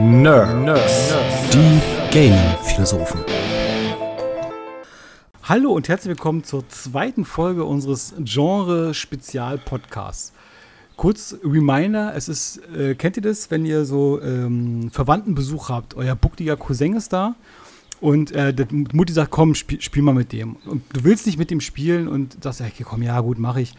Nerds. Die Gaming-Philosophen. Hallo und herzlich willkommen zur zweiten Folge unseres Genre-Spezial-Podcasts. Kurz Reminder, es ist, äh, kennt ihr das, wenn ihr so ähm, Verwandtenbesuch habt? Euer buckliger Cousin ist da und äh, die Mutti sagt, komm, spiel, spiel, mal mit dem. Und du willst nicht mit dem spielen und sagst, okay, komm, ja gut, mach ich.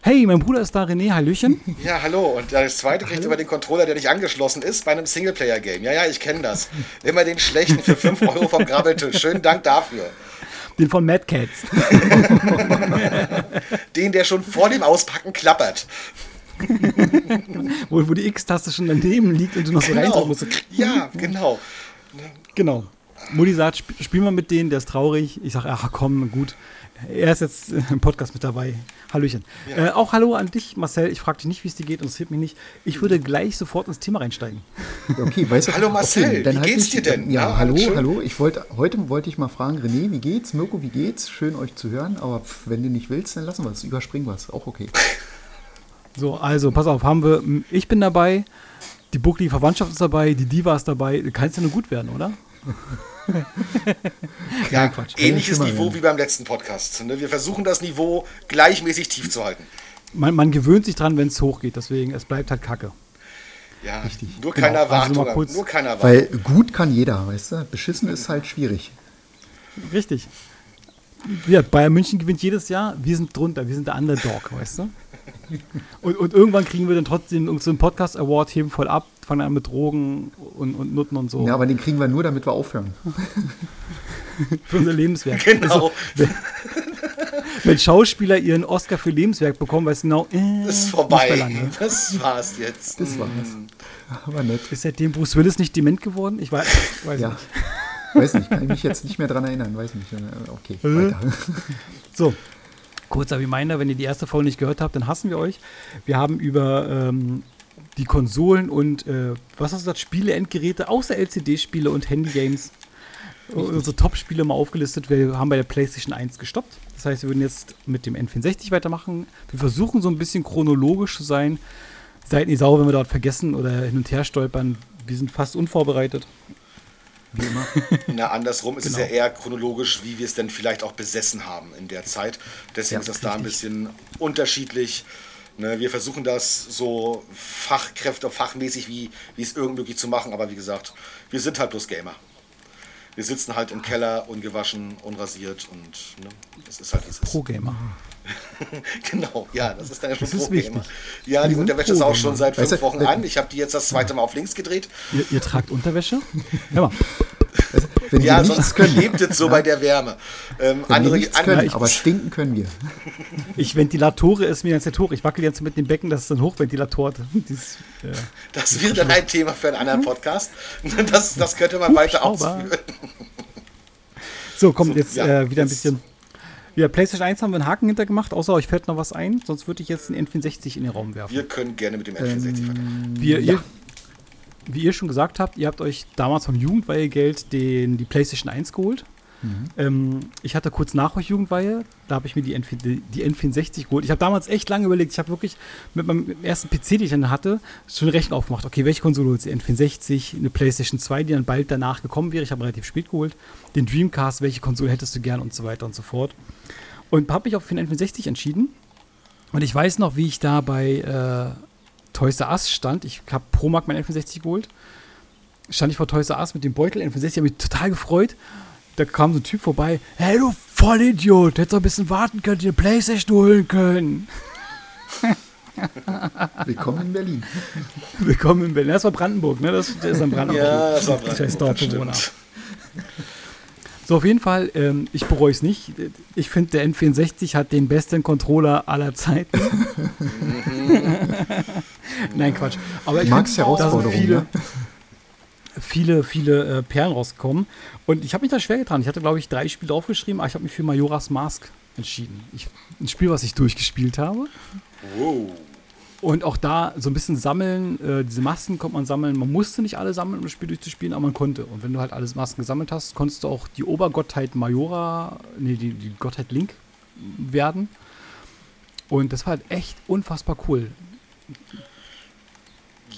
Hey, mein Bruder ist da, René, Hallöchen. Ja, hallo. Und das zweite kriegt über den Controller, der nicht angeschlossen ist, bei einem Singleplayer-Game. Ja, ja, ich kenne das. Immer den schlechten für 5 Euro vom Grabbeltisch. Schönen Dank dafür. Den von Mad Cats. den, der schon vor dem Auspacken klappert. wo, wo die X-Taste schon daneben liegt und du noch genau. so rein musst. Ja, genau. Genau. Mutti sagt, spiel mal mit denen, der ist traurig. Ich sage, ach komm, gut. Er ist jetzt im Podcast mit dabei. Hallöchen. Ja. Äh, auch Hallo an dich, Marcel. Ich frage dich nicht, wie es dir geht, interessiert mich nicht. Ich würde gleich sofort ins Thema reinsteigen. Okay, weißt du, hallo Marcel, okay, wie halt geht's mich, dir denn? Ja, ja hallo, schön. hallo. Ich wollte, heute wollte ich mal fragen, René, wie geht's? Mirko, wie geht's? Schön euch zu hören, aber wenn du nicht willst, dann lassen wir es, überspringen wir es, auch okay. So, also, pass auf, haben wir, ich bin dabei, die Buckli Verwandtschaft ist dabei, die Diva ist dabei. Kann es ja nur gut werden, oder? ja, Quatsch. ähnliches Niveau wie beim letzten Podcast. Ne? Wir versuchen das Niveau gleichmäßig tief zu halten. Man, man gewöhnt sich dran, wenn es hochgeht, deswegen, es bleibt halt Kacke. Ja, Richtig. nur genau. keine Erwartung. Also nur keine Erwartung. Weil gut kann jeder, weißt du? Beschissen ist halt schwierig. Richtig. Ja, Bayern München gewinnt jedes Jahr, wir sind drunter, wir sind der Underdog, weißt du? Und, und irgendwann kriegen wir dann trotzdem so einen Podcast-Award, heben voll ab, fangen an mit Drogen und, und Nutten und so. Ja, aber den kriegen wir nur, damit wir aufhören. für unser Lebenswerk. Genau. Also, wenn, wenn, Schauspieler ihren Oscar für Lebenswerk bekommen, weißt du genau, äh, das ist vorbei. Das war's jetzt. Das war's. Aber nett. Ist seitdem Bruce Willis nicht dement geworden? Ich weiß, weiß ja. nicht. Weiß nicht, kann ich mich jetzt nicht mehr dran erinnern, weiß nicht. Okay, äh? weiter. So, kurzer Reminder, wenn ihr die erste Folge nicht gehört habt, dann hassen wir euch. Wir haben über ähm, die Konsolen und, äh, was hast du gesagt, Spiele, Endgeräte, außer LCD-Spiele und Handygames, unsere Top-Spiele mal aufgelistet. Wir haben bei der PlayStation 1 gestoppt. Das heißt, wir würden jetzt mit dem N64 weitermachen. Wir versuchen so ein bisschen chronologisch zu sein. Seid nicht sauer, wenn wir dort vergessen oder hin und her stolpern. Wir sind fast unvorbereitet. Wie immer. Na, andersrum ist genau. es ja eher chronologisch, wie wir es denn vielleicht auch besessen haben in der Zeit. Deswegen ja, ist das richtig. da ein bisschen unterschiedlich. Ne, wir versuchen das so Fachkräfte, fachmäßig, wie, wie es irgend möglich zu machen, aber wie gesagt, wir sind halt bloß Gamer. Wir sitzen halt im Keller, ungewaschen, unrasiert und ne, das ist halt dieses. Pro-Gamer. genau, ja, das ist dann ja schon das Pro-Gamer. Ja, die Unterwäsche ist auch schon seit fünf weißt du, Wochen an. Ich habe die jetzt das zweite Mal auf links gedreht. Ihr, ihr tragt Unterwäsche? Hör mal. Wenn ja, sonst können. lebt es so ja. bei der Wärme. Ähm, andere, können, aber stinken können wir. Ich Ventilatore ist mir jetzt hoch. Ich wackel jetzt mit dem Becken, das ist ein Hochventilator. Dies, ja. Das wäre dann ein Thema für einen anderen Podcast. Das, das könnte man weiter ausführen. So, kommt so, jetzt ja, äh, wieder ein bisschen. Ja, PlayStation 1 haben wir einen Haken hintergemacht, außer euch fällt noch was ein, sonst würde ich jetzt einen N64 in den Raum werfen. Wir können gerne mit dem N64 ähm, weitermachen. Wir, ja. ihr, wie ihr schon gesagt habt, ihr habt euch damals vom Jugendweihegeld den, die PlayStation 1 geholt. Mhm. Ähm, ich hatte kurz nach euch Jugendweihe, da habe ich mir die, N die N64 geholt. Ich habe damals echt lange überlegt, ich habe wirklich mit meinem ersten PC, den ich dann hatte, schon Rechnung aufgemacht. Okay, welche Konsole holst du? N64, eine PlayStation 2, die dann bald danach gekommen wäre. Ich habe relativ spät geholt. Den Dreamcast, welche Konsole hättest du gern und so weiter und so fort. Und habe mich auch für den N64 entschieden. Und ich weiß noch, wie ich da bei äh, Toys R Us stand. Ich habe pro Mark mein N64 geholt. Stand ich vor Toys R Us mit dem Beutel N64, habe mich total gefreut. Da kam so ein Typ vorbei. Hey, du Vollidiot, hättest doch ein bisschen warten können, dir eine Playstation holen können. Willkommen in Berlin. Willkommen in Berlin. Das war Brandenburg, ne? Das, das ist ein Brandenburg. Ja, das war Brandenburg. So, auf jeden Fall, ähm, ich bereue es nicht. Ich finde, der N64 hat den besten Controller aller Zeiten. Nein, Quatsch. Aber ich Max Herausforderung, viele, ne? Viele, viele äh, Perlen rausgekommen. Und ich habe mich da schwer getan. Ich hatte, glaube ich, drei Spiele aufgeschrieben, aber ich habe mich für Majora's Mask entschieden. Ich, ein Spiel, was ich durchgespielt habe. Wow. Und auch da so ein bisschen sammeln, äh, diese Masken konnte man sammeln. Man musste nicht alle sammeln, um das Spiel durchzuspielen, aber man konnte. Und wenn du halt alles Masken gesammelt hast, konntest du auch die Obergottheit Majora, nee, die, die Gottheit Link werden. Und das war halt echt unfassbar cool.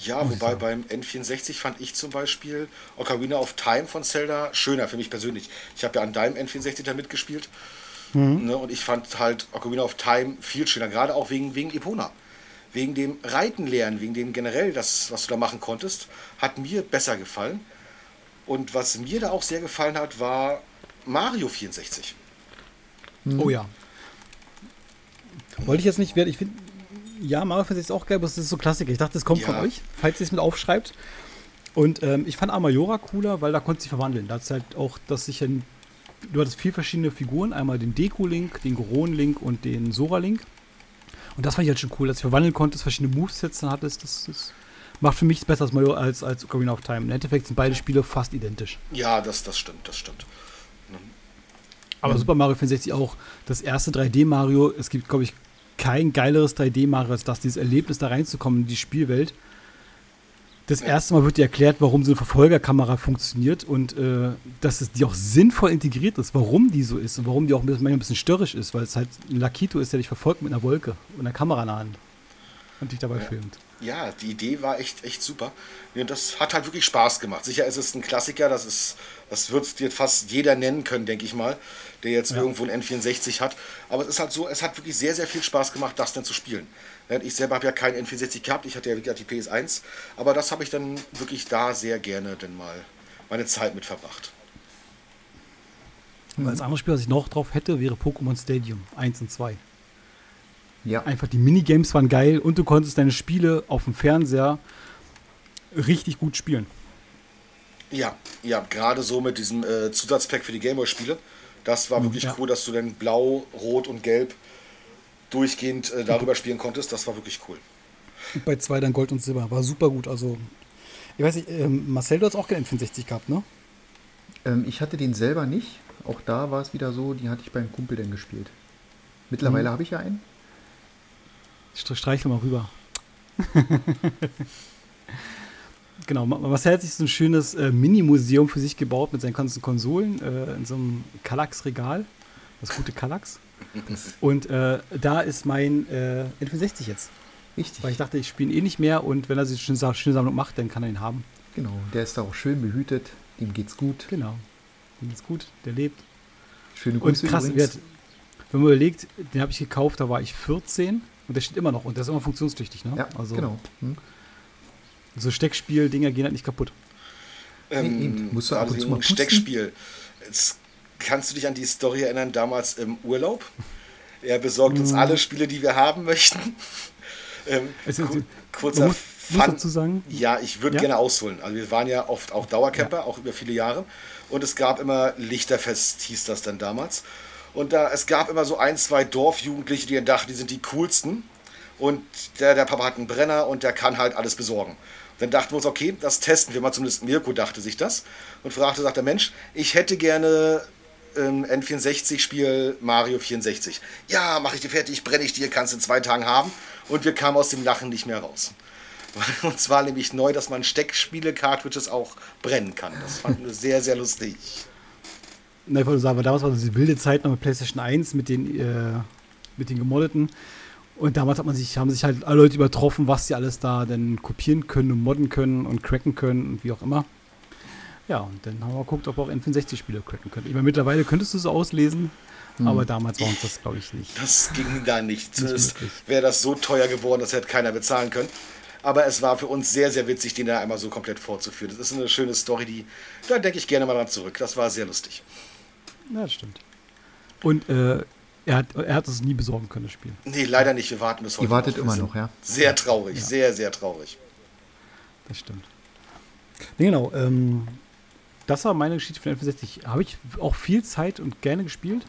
Ja, wobei beim N64 fand ich zum Beispiel Ocarina of Time von Zelda schöner für mich persönlich. Ich habe ja an deinem N64 da mitgespielt. Mhm. Ne, und ich fand halt Ocarina of Time viel schöner, gerade auch wegen, wegen Epona. Wegen dem Reiten lernen, wegen dem generell, das, was du da machen konntest, hat mir besser gefallen. Und was mir da auch sehr gefallen hat, war Mario 64. Oh ja. Wollte ich jetzt nicht, ich finde, ja, Mario 64 ist auch geil, aber es ist so Klassiker. Ich dachte, das kommt ja. von euch, falls ihr es mit aufschreibt. Und ähm, ich fand Amajora cooler, weil da konnte sich verwandeln. Da ist halt auch, dass sich ein, du hattest vier verschiedene Figuren, einmal den Deku-Link, den Goron-Link und den Sora-Link. Und das fand ich halt schon cool, dass du verwandeln konntest, verschiedene Movesets dann hattest. Das, das macht für mich besser als Mario als, als Ocarina of Time. Im Endeffekt sind beide Spiele fast identisch. Ja, das, das stimmt, das stimmt. Aber Super Mario 64 auch das erste 3D Mario. Es gibt, glaube ich, kein geileres 3D Mario als das, dieses Erlebnis da reinzukommen in die Spielwelt. Das erste Mal wird dir erklärt, warum so eine Verfolgerkamera funktioniert und äh, dass es die auch sinnvoll integriert ist, warum die so ist und warum die auch ein bisschen störrisch ist, weil es halt ein Lakito ist, der dich verfolgt mit einer Wolke und einer Kamera in der Hand und dich dabei ja. filmt ja, die Idee war echt, echt super. Und das hat halt wirklich Spaß gemacht. Sicher ist es ein Klassiker, das ist, das wird dir fast jeder nennen können, denke ich mal, der jetzt ja. irgendwo ein N64 hat. Aber es ist halt so, es hat wirklich sehr, sehr viel Spaß gemacht, das dann zu spielen. Ich selber habe ja keinen N64 gehabt, ich hatte ja wirklich die PS1, aber das habe ich dann wirklich da sehr gerne denn mal meine Zeit mit verbracht. Und als anderes Spiel, was ich noch drauf hätte, wäre Pokémon Stadium 1 und 2. Ja. Einfach die Minigames waren geil und du konntest deine Spiele auf dem Fernseher richtig gut spielen. Ja, ja, gerade so mit diesem äh, Zusatzpack für die Gameboy-Spiele. Das war mhm, wirklich ja. cool, dass du dann blau, rot und gelb durchgehend äh, darüber spielen konntest. Das war wirklich cool. Und bei zwei dann Gold und Silber. War super gut. Also, ich weiß nicht, ähm, Marcel, du hast auch keinen N64 gehabt, ne? Ähm, ich hatte den selber nicht. Auch da war es wieder so, die hatte ich beim Kumpel dann gespielt. Mittlerweile mhm. habe ich ja einen. Streichle mal rüber. genau, Marcel hat sich so ein schönes äh, Mini-Museum für sich gebaut mit seinen ganzen Konsolen äh, in so einem Kallax-Regal. Das gute Kallax. Und äh, da ist mein äh, N64 jetzt. Richtig. Weil ich dachte, ich spiele ihn eh nicht mehr und wenn er sich eine schöne, Sammlung macht, dann kann er ihn haben. Genau, der ist da auch schön behütet, dem geht's gut. Genau, dem geht's gut, der lebt. Schöne Grüße Und krass, wird, wenn man überlegt, den habe ich gekauft, da war ich 14 und der steht immer noch und der ist immer funktionstüchtig, ne? Ja, also, genau. Hm. So Steckspiel-Dinger gehen halt nicht kaputt. Ähm, Musst du also ein Steckspiel. Jetzt kannst du dich an die Story erinnern, damals im Urlaub? Er besorgt uns hm. alle Spiele, die wir haben möchten. ähm, also, ku kurzer muss, Fun. Dazu sagen? Ja, ich würde ja? gerne ausholen. Also wir waren ja oft auch Dauercamper, ja. auch über viele Jahre. Und es gab immer Lichterfest, hieß das dann damals. Und da, es gab immer so ein, zwei Dorfjugendliche, die dachten, die sind die coolsten. Und der, der Papa hat einen Brenner und der kann halt alles besorgen. Dann dachten wir uns, okay, das testen wir mal. Zumindest Mirko dachte sich das. Und fragte, sagt der Mensch, ich hätte gerne ähm, N64-Spiel Mario 64. Ja, mache ich dir fertig, brenne ich dir, kannst du in zwei Tagen haben. Und wir kamen aus dem Lachen nicht mehr raus. Und zwar nämlich neu, dass man Steckspiele-Cartridges auch brennen kann. Das fanden wir sehr, sehr lustig. Na, ich wollte sagen, damals war das die wilde Zeit noch mit PlayStation 1 mit den, äh, mit den gemoddeten. Und damals hat man sich, haben sich halt alle Leute übertroffen, was sie alles da denn kopieren können und modden können und cracken können und wie auch immer. Ja, und dann haben wir geguckt, ob wir auch N64-Spiele cracken können. Ich meine, mittlerweile könntest du es auslesen, hm. aber damals war uns das, glaube ich, nicht. Das ging da nicht. Zumindest wäre das so teuer geworden, das hätte keiner bezahlen können. Aber es war für uns sehr, sehr witzig, den da einmal so komplett vorzuführen. Das ist eine schöne Story, die, da denke ich gerne mal dran zurück. Das war sehr lustig. Ja, das stimmt. Und äh, er, hat, er hat es nie besorgen können, das Spiel. Nee, leider nicht. Wir warten bis heute. Ihr wartet noch. immer noch, ja. Sehr traurig, ja. sehr, sehr traurig. Das stimmt. Nee, genau. Ähm, das war meine Geschichte von N64. Habe ich auch viel Zeit und gerne gespielt.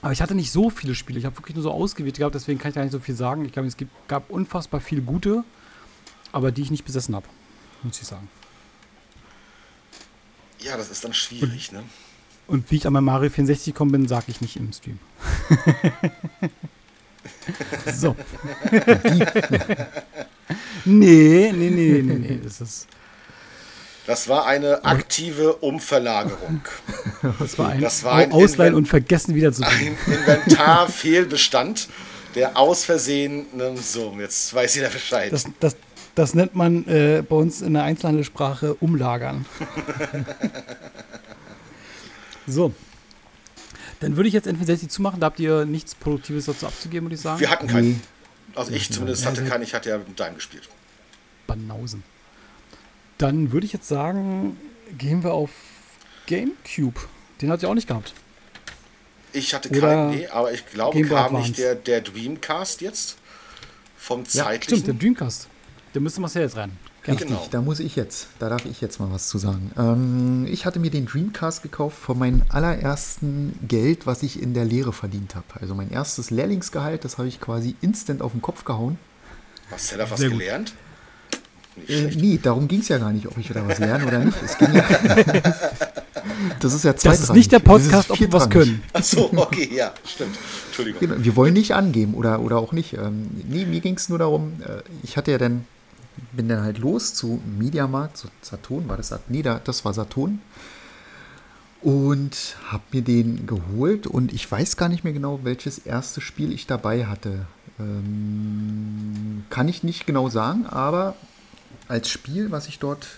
Aber ich hatte nicht so viele Spiele. Ich habe wirklich nur so ausgewählt gehabt, deswegen kann ich da nicht so viel sagen. Ich glaube, es gibt, gab unfassbar viele gute, aber die ich nicht besessen habe, muss ich sagen. Ja, das ist dann schwierig, und, ne? Und wie ich an mein Mario 64 gekommen bin, sage ich nicht im Stream. so. nee, nee, nee, nee, nee. Das, ist das war eine aktive Umverlagerung. Das war ein, das war ein Ausleihen Inven und vergessen wieder zu Ein Inventarfehlbestand, der aus Versehen, ne, so, jetzt weiß jeder Bescheid. Das, das, Das nennt man äh, bei uns in der Einzelhandelssprache umlagern. So. Dann würde ich jetzt N64 zumachen. Da habt ihr nichts Produktives dazu abzugeben, würde ich sagen. Wir hatten keinen. Also ich zumindest hatte keinen. Ich hatte ja mit deinem gespielt. Banausen. Dann würde ich jetzt sagen, gehen wir auf GameCube. Den hat ihr auch nicht gehabt. Ich hatte keinen, nee, aber ich glaube, kam nicht der, der Dreamcast jetzt vom zeitlichen. Ja, stimmt, der Dreamcast. Der müsste Marcel jetzt rein. Richtig, genau. da muss ich jetzt, da darf ich jetzt mal was zu sagen. Ähm, ich hatte mir den Dreamcast gekauft von meinem allerersten Geld, was ich in der Lehre verdient habe. Also mein erstes Lehrlingsgehalt, das habe ich quasi instant auf den Kopf gehauen. Hast du da was Sehr gelernt? Gut. Äh, nee, darum ging es ja gar nicht, ob ich wieder was lerne oder nicht. Ja, das ist ja zweitrangig. Das ist nicht der Podcast, ob wir was können. Ach so, okay, ja, stimmt. Entschuldigung. Genau, wir wollen nicht angeben oder, oder auch nicht. Ähm, nee, mir ging es nur darum, äh, ich hatte ja dann, bin dann halt los zu Mediamarkt, zu Saturn, war das? Nee, das war Saturn. Und habe mir den geholt und ich weiß gar nicht mehr genau, welches erste Spiel ich dabei hatte. Ähm, kann ich nicht genau sagen, aber als Spiel, was ich dort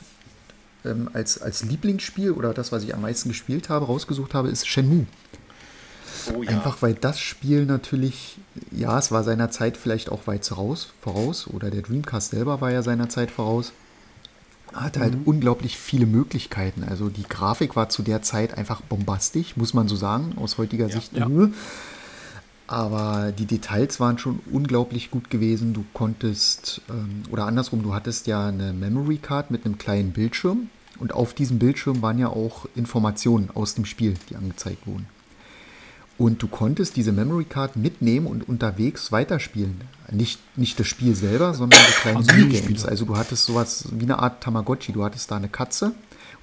ähm, als, als Lieblingsspiel oder das, was ich am meisten gespielt habe, rausgesucht habe, ist Shenmue. Oh, ja. Einfach weil das Spiel natürlich, ja, es war seiner Zeit vielleicht auch weit voraus, voraus oder der Dreamcast selber war ja seiner Zeit voraus. Hatte halt mhm. unglaublich viele Möglichkeiten. Also die Grafik war zu der Zeit einfach bombastisch, muss man so sagen, aus heutiger ja. Sicht. Ja. Aber die Details waren schon unglaublich gut gewesen. Du konntest, ähm, oder andersrum, du hattest ja eine Memory Card mit einem kleinen Bildschirm. Und auf diesem Bildschirm waren ja auch Informationen aus dem Spiel, die angezeigt wurden. Und du konntest diese Memory Card mitnehmen und unterwegs weiterspielen. Nicht, nicht das Spiel selber, sondern die kleinen also Minigames. Also du hattest sowas wie eine Art Tamagotchi. Du hattest da eine Katze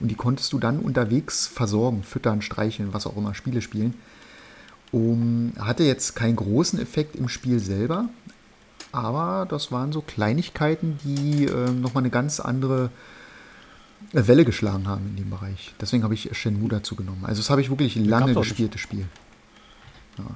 und die konntest du dann unterwegs versorgen, füttern, streicheln, was auch immer, Spiele spielen. Um, hatte jetzt keinen großen Effekt im Spiel selber, aber das waren so Kleinigkeiten, die äh, nochmal eine ganz andere äh, Welle geschlagen haben in dem Bereich. Deswegen habe ich Shenmue dazu genommen. Also das habe ich wirklich lange gespieltes Spiel.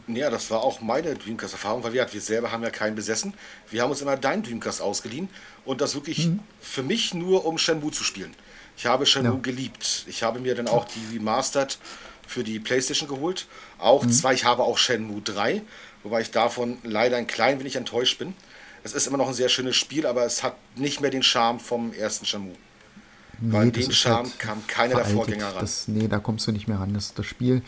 Ja. das war auch meine Dreamcast-Erfahrung, weil wir, wir selber haben ja keinen besessen. Wir haben uns immer deinen Dreamcast ausgeliehen und das wirklich mhm. für mich nur, um Shenmue zu spielen. Ich habe Shenmue ja. geliebt. Ich habe mir dann auch die Remastered für die Playstation geholt. Auch mhm. zwei, ich habe auch Shenmue 3, wobei ich davon leider ein klein wenig enttäuscht bin. Es ist immer noch ein sehr schönes Spiel, aber es hat nicht mehr den Charme vom ersten Shenmue. Nee, Weil den Charme halt kam keiner der Vorgänger ran. Das, nee, da kommst du nicht mehr ran. Das, das Spiel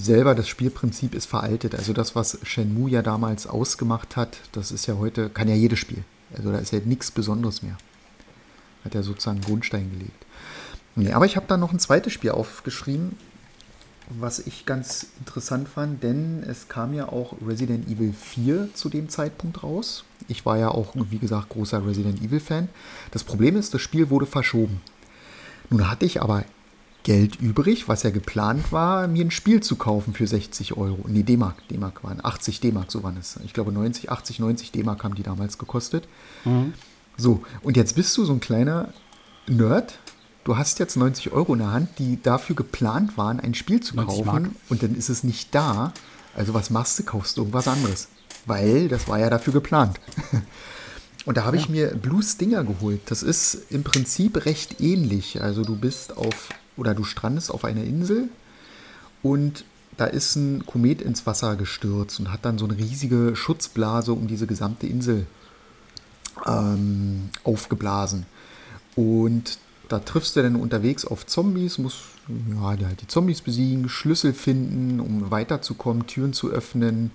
selber, das Spielprinzip ist veraltet. Also das, was Shenmue ja damals ausgemacht hat, das ist ja heute, kann ja jedes Spiel. Also da ist ja nichts Besonderes mehr. Hat ja sozusagen einen Grundstein gelegt. Nee, aber ich habe da noch ein zweites Spiel aufgeschrieben, was ich ganz interessant fand, denn es kam ja auch Resident Evil 4 zu dem Zeitpunkt raus. Ich war ja auch, wie gesagt, großer Resident Evil-Fan. Das Problem ist, das Spiel wurde verschoben. Nun hatte ich aber Geld übrig, was ja geplant war, mir ein Spiel zu kaufen für 60 Euro. Nee, D-Mark. D-Mark waren 80 D-Mark, so waren es. Ich glaube 90, 80, 90 D-Mark haben die damals gekostet. Mhm. So, und jetzt bist du so ein kleiner Nerd, du hast jetzt 90 Euro in der Hand, die dafür geplant waren, ein Spiel zu kaufen Mark. und dann ist es nicht da. Also was machst du? Kaufst du irgendwas anderes. Weil das war ja dafür geplant. Und da habe ja. ich mir Blue Stinger geholt. Das ist im Prinzip recht ähnlich. Also du bist auf oder du strandest auf einer Insel und da ist ein Komet ins Wasser gestürzt und hat dann so eine riesige Schutzblase um diese gesamte Insel ähm, aufgeblasen. Und da triffst du dann unterwegs auf Zombies, musst ja, halt die Zombies besiegen, Schlüssel finden, um weiterzukommen, Türen zu öffnen,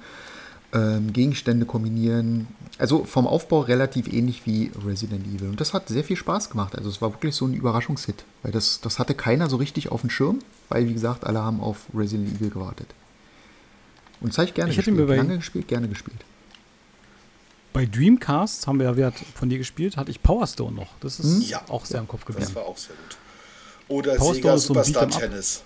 ähm, Gegenstände kombinieren. Also vom Aufbau relativ ähnlich wie Resident Evil. Und das hat sehr viel Spaß gemacht. Also es war wirklich so ein Überraschungshit, weil das, das hatte keiner so richtig auf dem Schirm, weil wie gesagt, alle haben auf Resident Evil gewartet. Und zeig gerne ich gespielt. Mir bei Lange gespielt, gerne gespielt. Bei Dreamcast haben wir ja von dir gespielt, hatte ich Power Stone noch. Das ist hm? ja, auch sehr im Kopf geblieben. Das war auch sehr gut. Oder Power Sega Superstar so Tennis.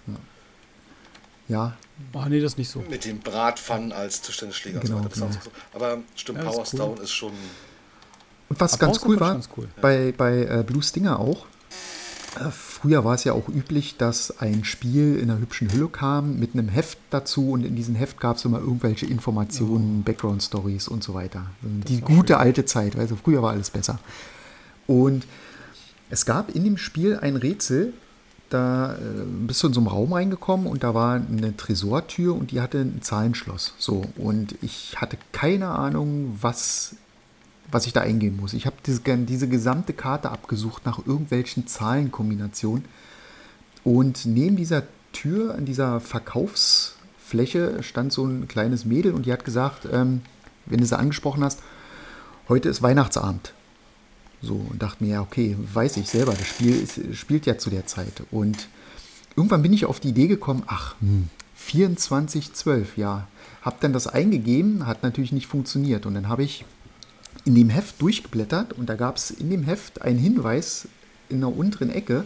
Ja. Ach nee, das nicht so. Mit dem Bratpfannen als Tischtennisschläger genau, und so weiter. Genau. So. Aber stimmt, ja, Power ist Stone cool. ist schon. Und was Aber ganz cool war, cool. bei, bei äh, Blue Stinger auch, äh, früher war es ja auch üblich, dass ein Spiel in einer hübschen Hülle kam mit einem Heft dazu und in diesem Heft gab es immer irgendwelche Informationen, oh. Background-Stories und so weiter. Das Die gute schön. alte Zeit, also früher war alles besser. Und es gab in dem Spiel ein Rätsel, da äh, bist du in so einen Raum reingekommen und da war eine Tresortür und die hatte ein Zahlenschloss. So, und ich hatte keine Ahnung, was, was ich da eingeben muss. Ich habe diese, diese gesamte Karte abgesucht nach irgendwelchen Zahlenkombinationen. Und neben dieser Tür, an dieser Verkaufsfläche, stand so ein kleines Mädel und die hat gesagt, ähm, wenn du sie angesprochen hast, heute ist Weihnachtsabend. So, und dachte mir, ja, okay, weiß ich selber, das Spiel ist, spielt ja zu der Zeit. Und irgendwann bin ich auf die Idee gekommen, ach, hm, 2412, ja. Hab dann das eingegeben, hat natürlich nicht funktioniert. Und dann habe ich in dem Heft durchgeblättert und da gab es in dem Heft einen Hinweis in der unteren Ecke.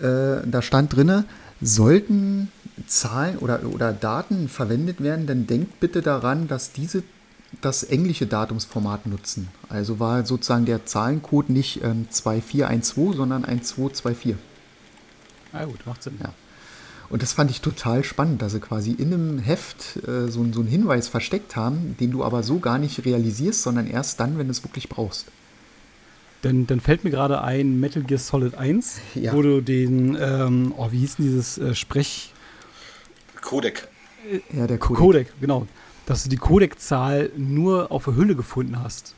Äh, da stand drinne, sollten Zahlen oder, oder Daten verwendet werden, dann denkt bitte daran, dass diese das englische Datumsformat nutzen. Also war sozusagen der Zahlencode nicht ähm, 2412, sondern 1224. Ah gut, macht Sinn. Ja. Und das fand ich total spannend, dass sie quasi in einem Heft äh, so, so einen Hinweis versteckt haben, den du aber so gar nicht realisierst, sondern erst dann, wenn du es wirklich brauchst. Dann, dann fällt mir gerade ein Metal Gear Solid 1, ja. wo du den, ähm, oh, wie hieß denn dieses äh, Sprech... Codec. Ja, der Codec. Codec, genau dass du die Codec-Zahl nur auf der Hülle gefunden hast.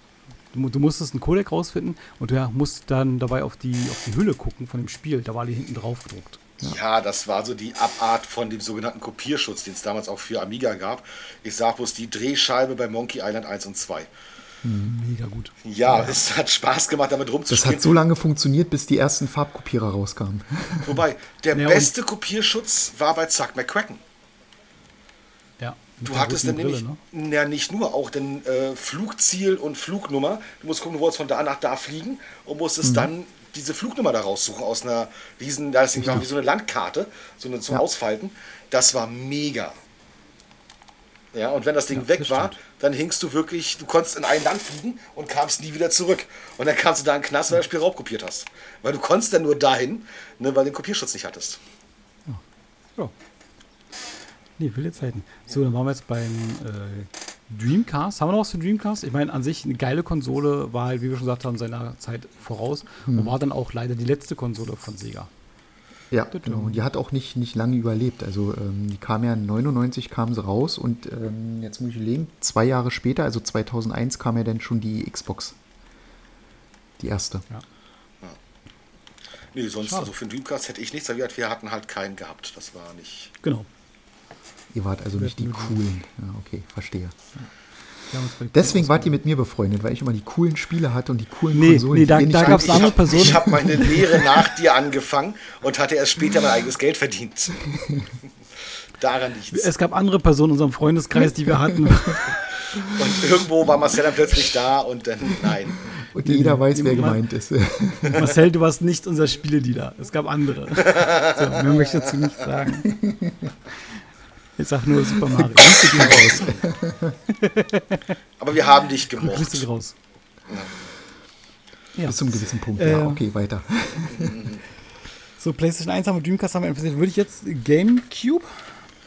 Du, du, musstest einen Codec rausfinden und du musst dann dabei auf die, auf die Hülle gucken von dem Spiel. Da war die hinten drauf gedruckt. Ja. ja. das war so die Abart von dem sogenannten Kopierschutz, den es damals auch für Amiga gab. Ich sag bloß die Drehscheibe bei Monkey Island 1 und 2. Hm, mega gut. Ja, ja, es hat Spaß gemacht, damit rumzuspielen. Das hat so lange funktioniert, bis die ersten Farbkopierer rauskamen. Wobei, der ja, beste Kopierschutz war bei Zack McCracken. Du hattest dann nämlich, ne? ja nicht nur, auch den äh, Flugziel und Flugnummer. Du musst gucken, du wolltest von da nach da fliegen und musstest mhm. dann diese Flugnummer da raussuchen aus einer riesen, da ist ja. wie so eine Landkarte, so eine zum ja. Ausfalten. Das war mega. Ja, und wenn das Ding ja, weg das war, dann hingst du wirklich, du konntest in ein Land fliegen und kamst nie wieder zurück. Und dann kamst du da in den Knast, weil du das Spiel raubkopiert hast. Weil du konntest dann nur dahin, ne, weil du den Kopierschutz nicht hattest. Ja. ja. Nee, wilde Zeiten. So, dann waren wir jetzt beim äh, Dreamcast. Haben wir noch was für Dreamcast? Ich meine, an sich eine geile Konsole, war halt, wie wir schon gesagt haben, seiner Zeit voraus hm. und war dann auch leider die letzte Konsole von Sega. Ja, genau. Und die hat auch nicht, nicht lange überlebt. Also ähm, die kam ja 99 kam sie raus und ähm, jetzt muss ich legen, zwei Jahre später, also 2001, kam ja dann schon die Xbox. Die erste. Ja. Nee, sonst, Schade. also für den Dreamcast hätte ich nichts erwähnt. Wir hatten halt keinen gehabt. Das war nicht. Genau. Ihr wart also nicht die coolen. Ja, okay, verstehe. Deswegen wart ihr mit mir befreundet, weil ich immer die coolen Spiele hatte und die coolen nee, Konsolen. Nee, da, da gab es andere Personen. Ich habe meine Lehre nach dir angefangen und hatte erst später mein eigenes Geld verdient. Daran nichts. Es gab andere Personen in unserem Freundeskreis, die wir hatten. und irgendwo war Marcel dann plötzlich da und dann nein. Und jeder weiß, wer gemeint ist. Marcel, du warst nicht unser Spieledealer. Es gab andere. So, mehr möchte ich dazu nicht sagen. Ich sag nur Super Mario. Grüße raus. Aber wir haben dich gemocht. Grüße raus. Ja. Bis zum gewissen Punkt. Äh, ja, okay, weiter. So, PlayStation 1 haben wir Dreamcast haben wir interessiert. Würde ich jetzt Gamecube?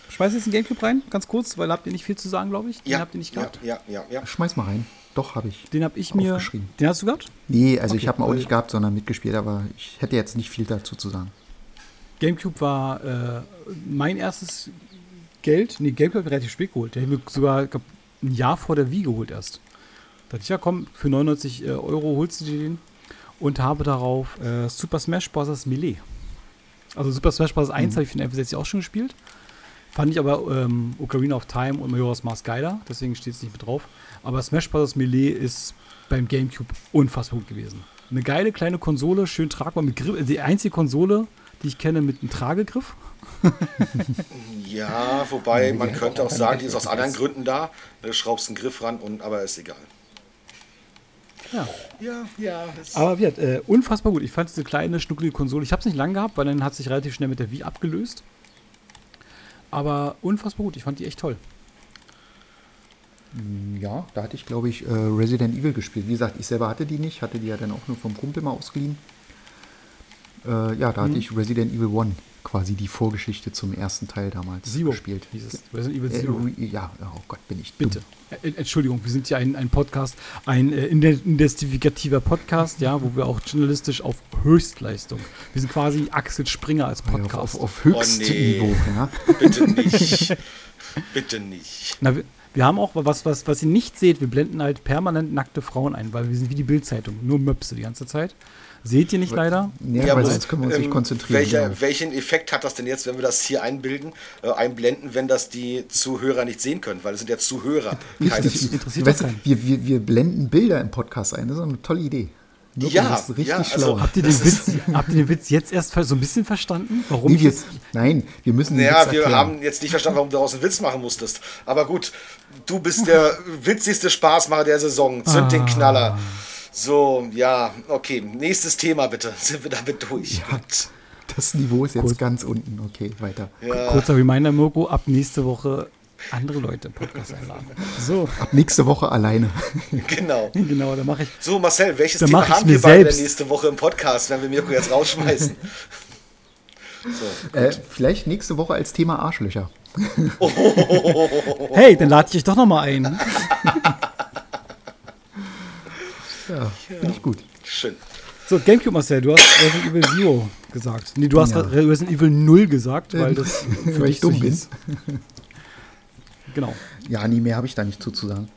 Schmeiß jetzt einen Gamecube rein, ganz kurz, weil habt ihr nicht viel zu sagen, glaube ich. Den ja, habt ihr nicht gehabt. Ja, ja, ja. Schmeiß mal rein. Doch, habe ich. Den habe ich mir. Den hast du gehabt? Nee, also okay. ich habe ihn auch nicht gehabt, sondern mitgespielt, aber ich hätte jetzt nicht viel dazu zu sagen. Gamecube war äh, mein erstes Geld, nee, Geld habe ich relativ spät geholt. Der habe ich sogar glaub, ein Jahr vor der Wii geholt erst. Da dachte ich, ja komm, für 99 äh, Euro holst du dir den und habe darauf äh, Super Smash Bros. Melee. Also Super Smash Bros. 1 mhm. habe ich für den N64 auch schon gespielt. Fand ich aber ähm, Ocarina of Time und Majora's Mask geiler, deswegen steht es nicht mit drauf. Aber Smash Bros. Melee ist beim Gamecube unfassbar gut gewesen. Eine geile kleine Konsole, schön tragbar mit Griff. Die einzige Konsole, die ich kenne mit einem Tragegriff. ja, wobei ja, man könnte auch sagen, die ist aus anderen Gründen da. Du schraubst einen Griff ran, und, aber ist egal. Ja. Ja, ja. Aber wird äh, unfassbar gut. Ich fand diese kleine, schnuckelige Konsole, ich habe es nicht lang gehabt, weil dann hat sich relativ schnell mit der Wii abgelöst. Aber unfassbar gut. Ich fand die echt toll. Mm, ja, da hatte ich, glaube ich, äh, Resident Evil gespielt. Wie gesagt, ich selber hatte die nicht, hatte die ja dann auch nur vom Kumpel mal ausgeliehen. Äh, ja, da mhm. hatte ich Resident Evil 1 quasi die Vorgeschichte zum ersten Teil damals Zero gespielt. Dieses Resident Evil Zero. Äh, ja, oh Gott, bin ich Bitte. Äh, Entschuldigung, wir sind ja ein, ein Podcast, ein äh, investigativer Podcast, ja, wo wir auch journalistisch auf Höchstleistung. Wir sind quasi Axel Springer als Podcast. Ja, auf, auf, auf Höchstniveau, oh nee. ja. Bitte nicht. Bitte nicht. Na, wir, wir haben auch was, was, was ihr nicht seht, wir blenden halt permanent nackte Frauen ein, weil wir sind wie die Bildzeitung, nur Möpse die ganze Zeit. Seht ihr nicht leider? Ja, ja weil sonst können wir uns ähm, nicht konzentrieren. Welcher, genau. Welchen Effekt hat das denn jetzt, wenn wir das hier einbilden, äh, einblenden, wenn das die Zuhörer nicht sehen können? Weil es sind ja Zuhörer, keine Zuhörer. Weißt du, wir, wir, wir blenden Bilder im Podcast ein. Das ist eine tolle Idee. Nur ja, richtig ja, also, habt, ihr den Witz, habt ihr den Witz jetzt erst so ein bisschen verstanden? Warum nee, wir, Nein, wir müssen naja, wir haben jetzt nicht verstanden, warum du daraus einen Witz machen musstest. Aber gut, du bist der witzigste Spaßmacher der Saison. Zünd ah. den Knaller. So, ja, okay. Nächstes Thema bitte. Sind wir damit durch? Ja, das Niveau ist jetzt Kurz. ganz unten. Okay, weiter. Ja. Kurzer Reminder, Mirko, ab nächste Woche andere Leute im Podcast einladen. So. Ab nächste Woche alleine. Genau. Genau, da mache ich. So, Marcel, welches Thema haben wir beide nächste Woche im Podcast, wenn wir Mirko jetzt rausschmeißen? So, äh, vielleicht nächste Woche als Thema Arschlöcher. Oh. Hey, dann lade ich dich doch noch mal ein. Ja, finde ich gut. Schön. So, Gamecube Marcel, du hast Resident Evil Zero gesagt. Nee, du hast ja. Resident Evil 0 gesagt, weil das für weil dich dumm so bin. Genau. Ja, nie mehr habe ich da nicht zuzusagen.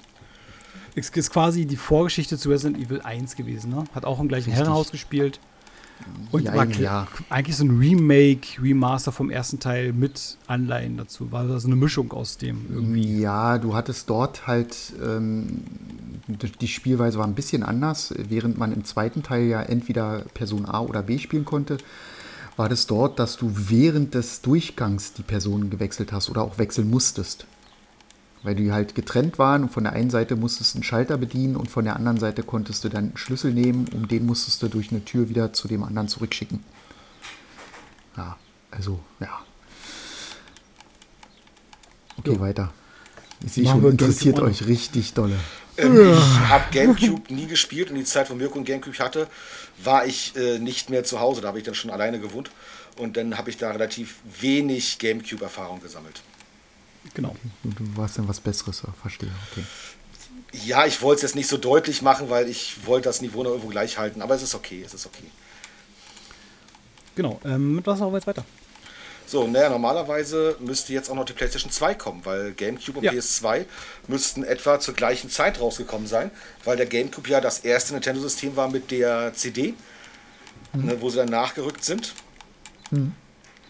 Es ist quasi die Vorgeschichte zu Resident Evil 1 gewesen, ne? Hat auch im gleichen Richtig. Herrenhaus gespielt. Und ja, war ja. eigentlich so ein Remake, Remaster vom ersten Teil mit Anleihen dazu. War das eine Mischung aus dem irgendwie? Ja, du hattest dort halt, ähm, die Spielweise war ein bisschen anders. Während man im zweiten Teil ja entweder Person A oder B spielen konnte, war das dort, dass du während des Durchgangs die Personen gewechselt hast oder auch wechseln musstest weil die halt getrennt waren und von der einen Seite musstest du einen Schalter bedienen und von der anderen Seite konntest du dann einen Schlüssel nehmen und den musstest du durch eine Tür wieder zu dem anderen zurückschicken. Ja, also, ja. Okay, jo. weiter. Ich sehe schon, interessiert euch richtig dolle. Ähm, ich habe Gamecube nie gespielt und die Zeit, wo Mirko ein Gamecube hatte, war ich äh, nicht mehr zu Hause. Da habe ich dann schon alleine gewohnt und dann habe ich da relativ wenig Gamecube-Erfahrung gesammelt. Genau. Du, du warst dann was Besseres, verstehe. Okay. Ja, ich wollte es jetzt nicht so deutlich machen, weil ich wollte das Niveau noch irgendwo gleich halten, aber es ist okay, es ist okay. Genau, ähm, mit was machen wir jetzt weiter? So, naja, normalerweise müsste jetzt auch noch die PlayStation 2 kommen, weil GameCube und ja. PS2 müssten etwa zur gleichen Zeit rausgekommen sein, weil der GameCube ja das erste Nintendo-System war mit der CD, mhm. ne, wo sie dann nachgerückt sind. Mhm.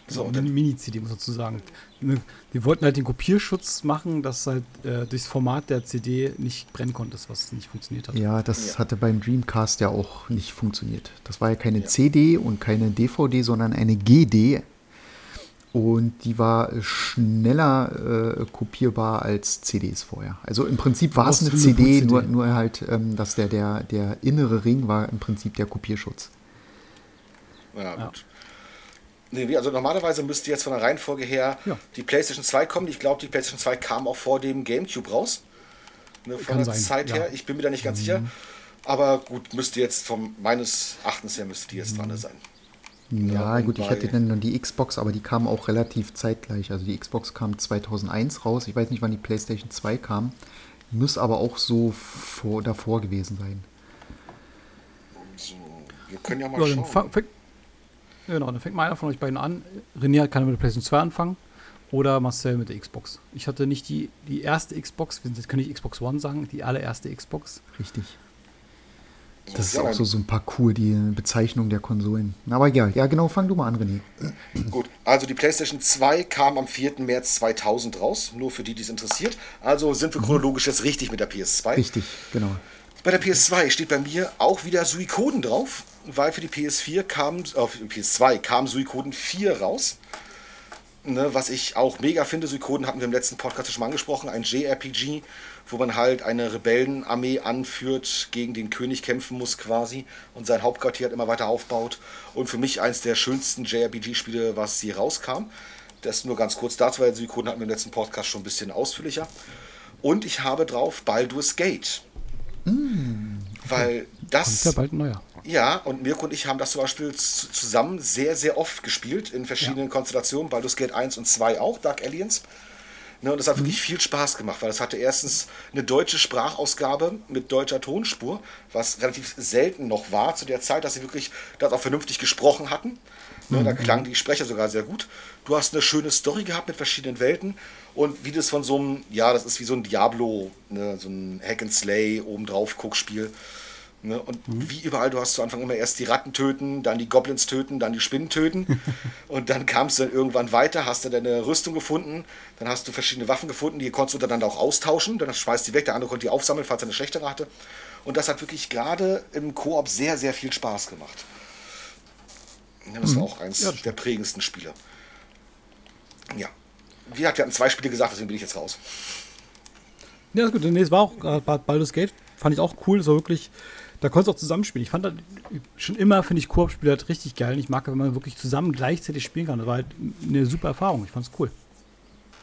So, so eine Mini-CD sozusagen. Ne, die wollten halt den Kopierschutz machen, dass halt äh, durchs Format der CD nicht brennen konnte, was nicht funktioniert hat. Ja, das ja. hatte beim Dreamcast ja auch nicht funktioniert. Das war ja keine ja. CD und keine DVD, sondern eine GD. Und die war schneller äh, kopierbar als CDs vorher. Also im Prinzip war es eine CD, CD, Nur, nur halt, ähm, dass der, der, der innere Ring war im Prinzip der Kopierschutz. Ja, gut. Nee, also normalerweise müsste jetzt von der Reihenfolge her ja. die PlayStation 2 kommen. Ich glaube, die PlayStation 2 kam auch vor dem GameCube raus. Ne, von Kann der sein. Zeit her. Ja. Ich bin mir da nicht ganz mhm. sicher. Aber gut, müsste jetzt von meines Erachtens her müsste die jetzt mhm. dran sein. Ja, ja gut, ich hatte dann die Xbox, aber die kam auch relativ zeitgleich. Also die Xbox kam 2001 raus. Ich weiß nicht, wann die PlayStation 2 kam. Muss aber auch so vor, davor gewesen sein. So, wir können ja mal ja, schauen. Genau, dann fängt mal einer von euch beiden an. René kann mit der PlayStation 2 anfangen oder Marcel mit der Xbox. Ich hatte nicht die, die erste Xbox, jetzt kann ich Xbox One sagen, die allererste Xbox. Richtig. Das ist auch so, so ein paar cool, die Bezeichnung der Konsolen. Aber ja, ja, genau, fang du mal an, René. Gut, also die PlayStation 2 kam am 4. März 2000 raus, nur für die, die es interessiert. Also sind wir chronologisch jetzt richtig mit der PS2. Richtig, genau. Bei der PS2 steht bei mir auch wieder Suikoden drauf weil für die PS4 kam, auf äh, PS2 kam Suikoden 4 raus. Ne, was ich auch mega finde, Suikoden hatten wir im letzten Podcast schon mal angesprochen, ein JRPG, wo man halt eine Rebellenarmee anführt, gegen den König kämpfen muss quasi und sein Hauptquartier halt immer weiter aufbaut. Und für mich eins der schönsten JRPG-Spiele, was hier rauskam. Das nur ganz kurz dazu, weil Suikoden hatten wir im letzten Podcast schon ein bisschen ausführlicher. Und ich habe drauf Baldur's Gate. Mm, okay. Weil das. Kommt ja bald ein neuer. Ja, und Mirko und ich haben das zum Beispiel zusammen sehr, sehr oft gespielt, in verschiedenen ja. Konstellationen. Baldur's Gate 1 und 2 auch, Dark Aliens. Ne, und das hat wirklich viel Spaß gemacht, weil es hatte erstens eine deutsche Sprachausgabe mit deutscher Tonspur, was relativ selten noch war zu der Zeit, dass sie wirklich das auch vernünftig gesprochen hatten. Ne, mhm. Da klangen die Sprecher sogar sehr gut. Du hast eine schöne Story gehabt mit verschiedenen Welten und wie das von so einem, ja, das ist wie so ein Diablo, ne, so ein Hack and Slay obendrauf Guckspiel. Ne? Und mhm. wie überall, du hast zu Anfang immer erst die Ratten töten, dann die Goblins töten, dann die Spinnen töten. und dann kamst du dann irgendwann weiter, hast du deine Rüstung gefunden, dann hast du verschiedene Waffen gefunden, die konntest du untereinander auch austauschen. Dann schmeißt die weg, der andere konnte die aufsammeln, falls er eine schlechtere hatte. Und das hat wirklich gerade im Koop sehr, sehr viel Spaß gemacht. Das mhm. war auch eins ja, der prägendsten Spiele. Ja. Wie gesagt, wir hatten zwei Spiele gesagt, deswegen bin ich jetzt raus. Ja, ist gut. Nee, es war auch äh, Baldur's Gate, fand ich auch cool. War wirklich da konntest du auch zusammenspielen. Ich fand das schon immer, finde ich Koop-Spiele halt richtig geil. Ich mag, wenn man wirklich zusammen gleichzeitig spielen kann. Das war halt eine super Erfahrung. Ich fand es cool.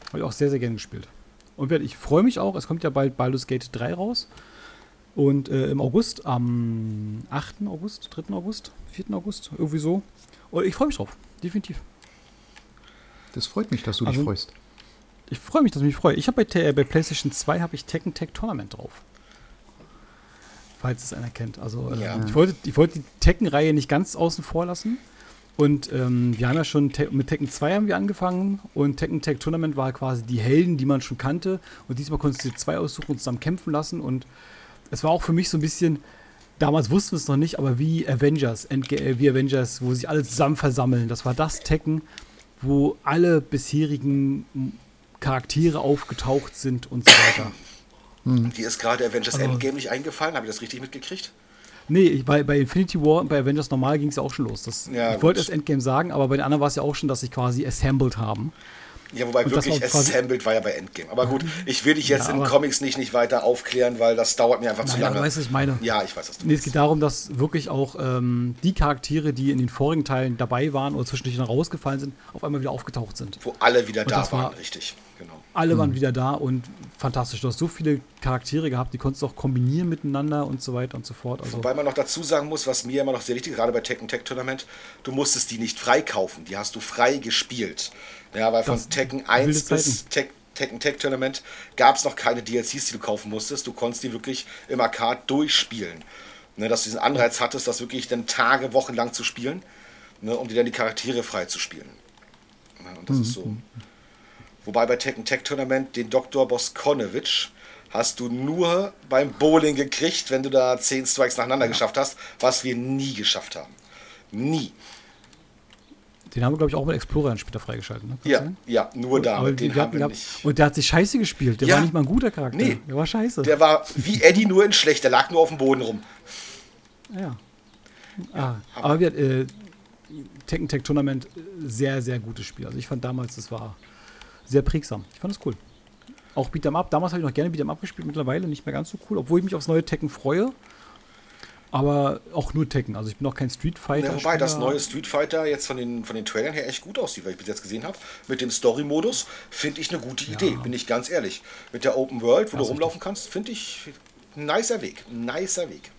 Habe ich auch sehr, sehr gerne gespielt. Und ich freue mich auch, es kommt ja bald Baldur's Gate 3 raus. Und äh, im August, am 8. August, 3. August, 4. August, irgendwie so. Und ich freue mich drauf, definitiv. Das freut mich, dass du also, dich freust. Ich freue mich, dass ich mich freue. Ich habe bei, bei PlayStation 2 habe ich Tekken Tag Tournament drauf falls es einer kennt. Also äh, ja. ich, wollte, ich wollte die Tekken-Reihe nicht ganz außen vor lassen. Und ähm, wir haben ja schon Te mit Tekken 2 haben wir angefangen und Tekken Tag Tournament war quasi die Helden, die man schon kannte. Und diesmal konntest du dir zwei aussuchen und zusammen kämpfen lassen. Und es war auch für mich so ein bisschen, damals wussten wir es noch nicht, aber wie Avengers, wie Avengers, wo sich alle zusammen versammeln. Das war das Tekken, wo alle bisherigen Charaktere aufgetaucht sind und so weiter. Hm. Die ist gerade Avengers also, Endgame nicht eingefallen. Habe ich das richtig mitgekriegt? Nee, bei, bei Infinity War und bei Avengers Normal ging es ja auch schon los. Das, ja, ich wollte erst Endgame sagen, aber bei den anderen war es ja auch schon, dass sie quasi assembled haben. Ja, wobei und wirklich assembled war ja bei Endgame. Aber gut, ich will dich jetzt ja, in Comics nicht, nicht weiter aufklären, weil das dauert mir einfach nein, zu lange. Weißt du, was ich meine? Ja, ich weiß, was du Nee, es geht darum, dass wirklich auch ähm, die Charaktere, die in den vorigen Teilen dabei waren oder zwischendurch noch rausgefallen sind, auf einmal wieder aufgetaucht sind. Wo alle wieder und da waren, war, richtig. Genau. Alle mhm. waren wieder da und fantastisch. Du hast so viele Charaktere gehabt, die konntest du auch kombinieren miteinander und so weiter und so fort. Also Wobei man noch dazu sagen muss, was mir immer noch sehr wichtig ist, gerade bei Tekken Tech Tournament, du musstest die nicht freikaufen, die hast du frei gespielt. Ja, weil von Tekken 1 bis Tek Tekken Tech Tournament gab es noch keine DLCs, die du kaufen musstest. Du konntest die wirklich im Arcade durchspielen. Ne, dass du diesen Anreiz hattest, das wirklich dann Tage, Wochen lang zu spielen, ne, um dir dann die Charaktere frei zu spielen. Ja, und das mhm. ist so. Wobei bei Tekken Tech Tournament den Dr. Boskonovic hast du nur beim Bowling gekriegt, wenn du da 10 Strikes nacheinander ja. geschafft hast, was wir nie geschafft haben. Nie. Den haben wir, glaube ich, auch mit Explorer später freigeschaltet. Ne? Ja, ja, nur da. Aber den haben wir nicht. Und der hat sich scheiße gespielt. Der ja. war nicht mal ein guter Charakter. Nee. Der war scheiße. Der war wie Eddie nur in schlecht. Der lag nur auf dem Boden rum. Ja. Ah, aber, aber wir, äh, Tekken Tech Tournament, sehr, sehr gutes Spiel. Also ich fand damals, das war sehr prägsam. Ich fand das cool. Auch Beat'em Up. Damals habe ich noch gerne Beat'em Up gespielt, mittlerweile nicht mehr ganz so cool, obwohl ich mich aufs neue Tekken freue. Aber auch nur Tekken. Also ich bin auch kein Street Fighter. Ja, wobei das neue Street Fighter jetzt von den, von den Trailern her echt gut aussieht, weil ich bis jetzt gesehen habe. Mit dem Story-Modus finde ich eine gute Idee, ja. bin ich ganz ehrlich. Mit der Open World, wo das du rumlaufen kannst, finde ich ein nicer Weg. Ein nicer Weg.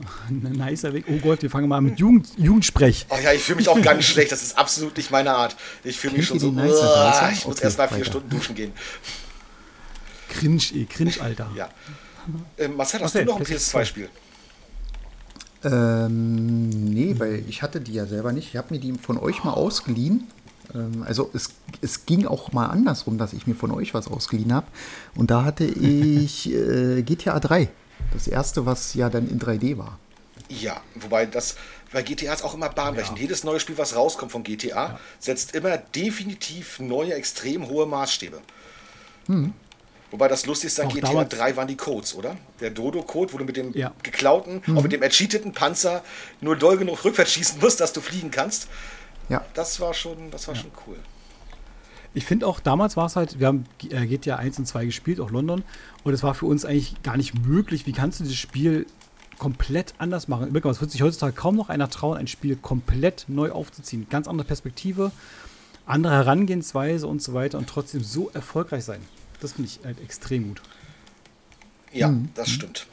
Ein nicer Weg. Oh Gott, wir fangen mal mit Jugend, Jugendsprech. Oh ja, ich fühle mich auch ganz schlecht. Das ist absolut nicht meine Art. Ich fühle mich schon so. Nicer, ich muss okay, erst mal vier weiter. Stunden duschen gehen. Cringe, ey, cringe, Alter. Ja. Ähm, Marcel, hast okay, du noch ein PS2-Spiel? Ähm, nee, weil ich hatte die ja selber nicht. Ich habe mir die von euch mal ausgeliehen. Ähm, also es, es ging auch mal andersrum, dass ich mir von euch was ausgeliehen habe. Und da hatte ich äh, GTA 3. Das erste, was ja dann in 3D war. Ja, wobei das bei GTA ist auch immer bahnbrechend. Ja. Jedes neue Spiel, was rauskommt von GTA, ja. setzt immer definitiv neue, extrem hohe Maßstäbe. Hm. Wobei das Lustigste an auch GTA 3 waren die Codes, oder? Der Dodo-Code, wo du mit dem ja. geklauten, mhm. auch mit dem ercheateten Panzer nur doll genug rückwärts schießen musst, dass du fliegen kannst. Ja. Das war schon, das war ja. schon cool. Ich finde auch, damals war es halt, wir haben GTA 1 und 2 gespielt, auch London, und es war für uns eigentlich gar nicht möglich, wie kannst du dieses Spiel komplett anders machen. Es wird sich heutzutage kaum noch einer trauen, ein Spiel komplett neu aufzuziehen. Ganz andere Perspektive, andere Herangehensweise und so weiter und trotzdem so erfolgreich sein. Das finde ich halt extrem gut. Ja, mhm. das stimmt.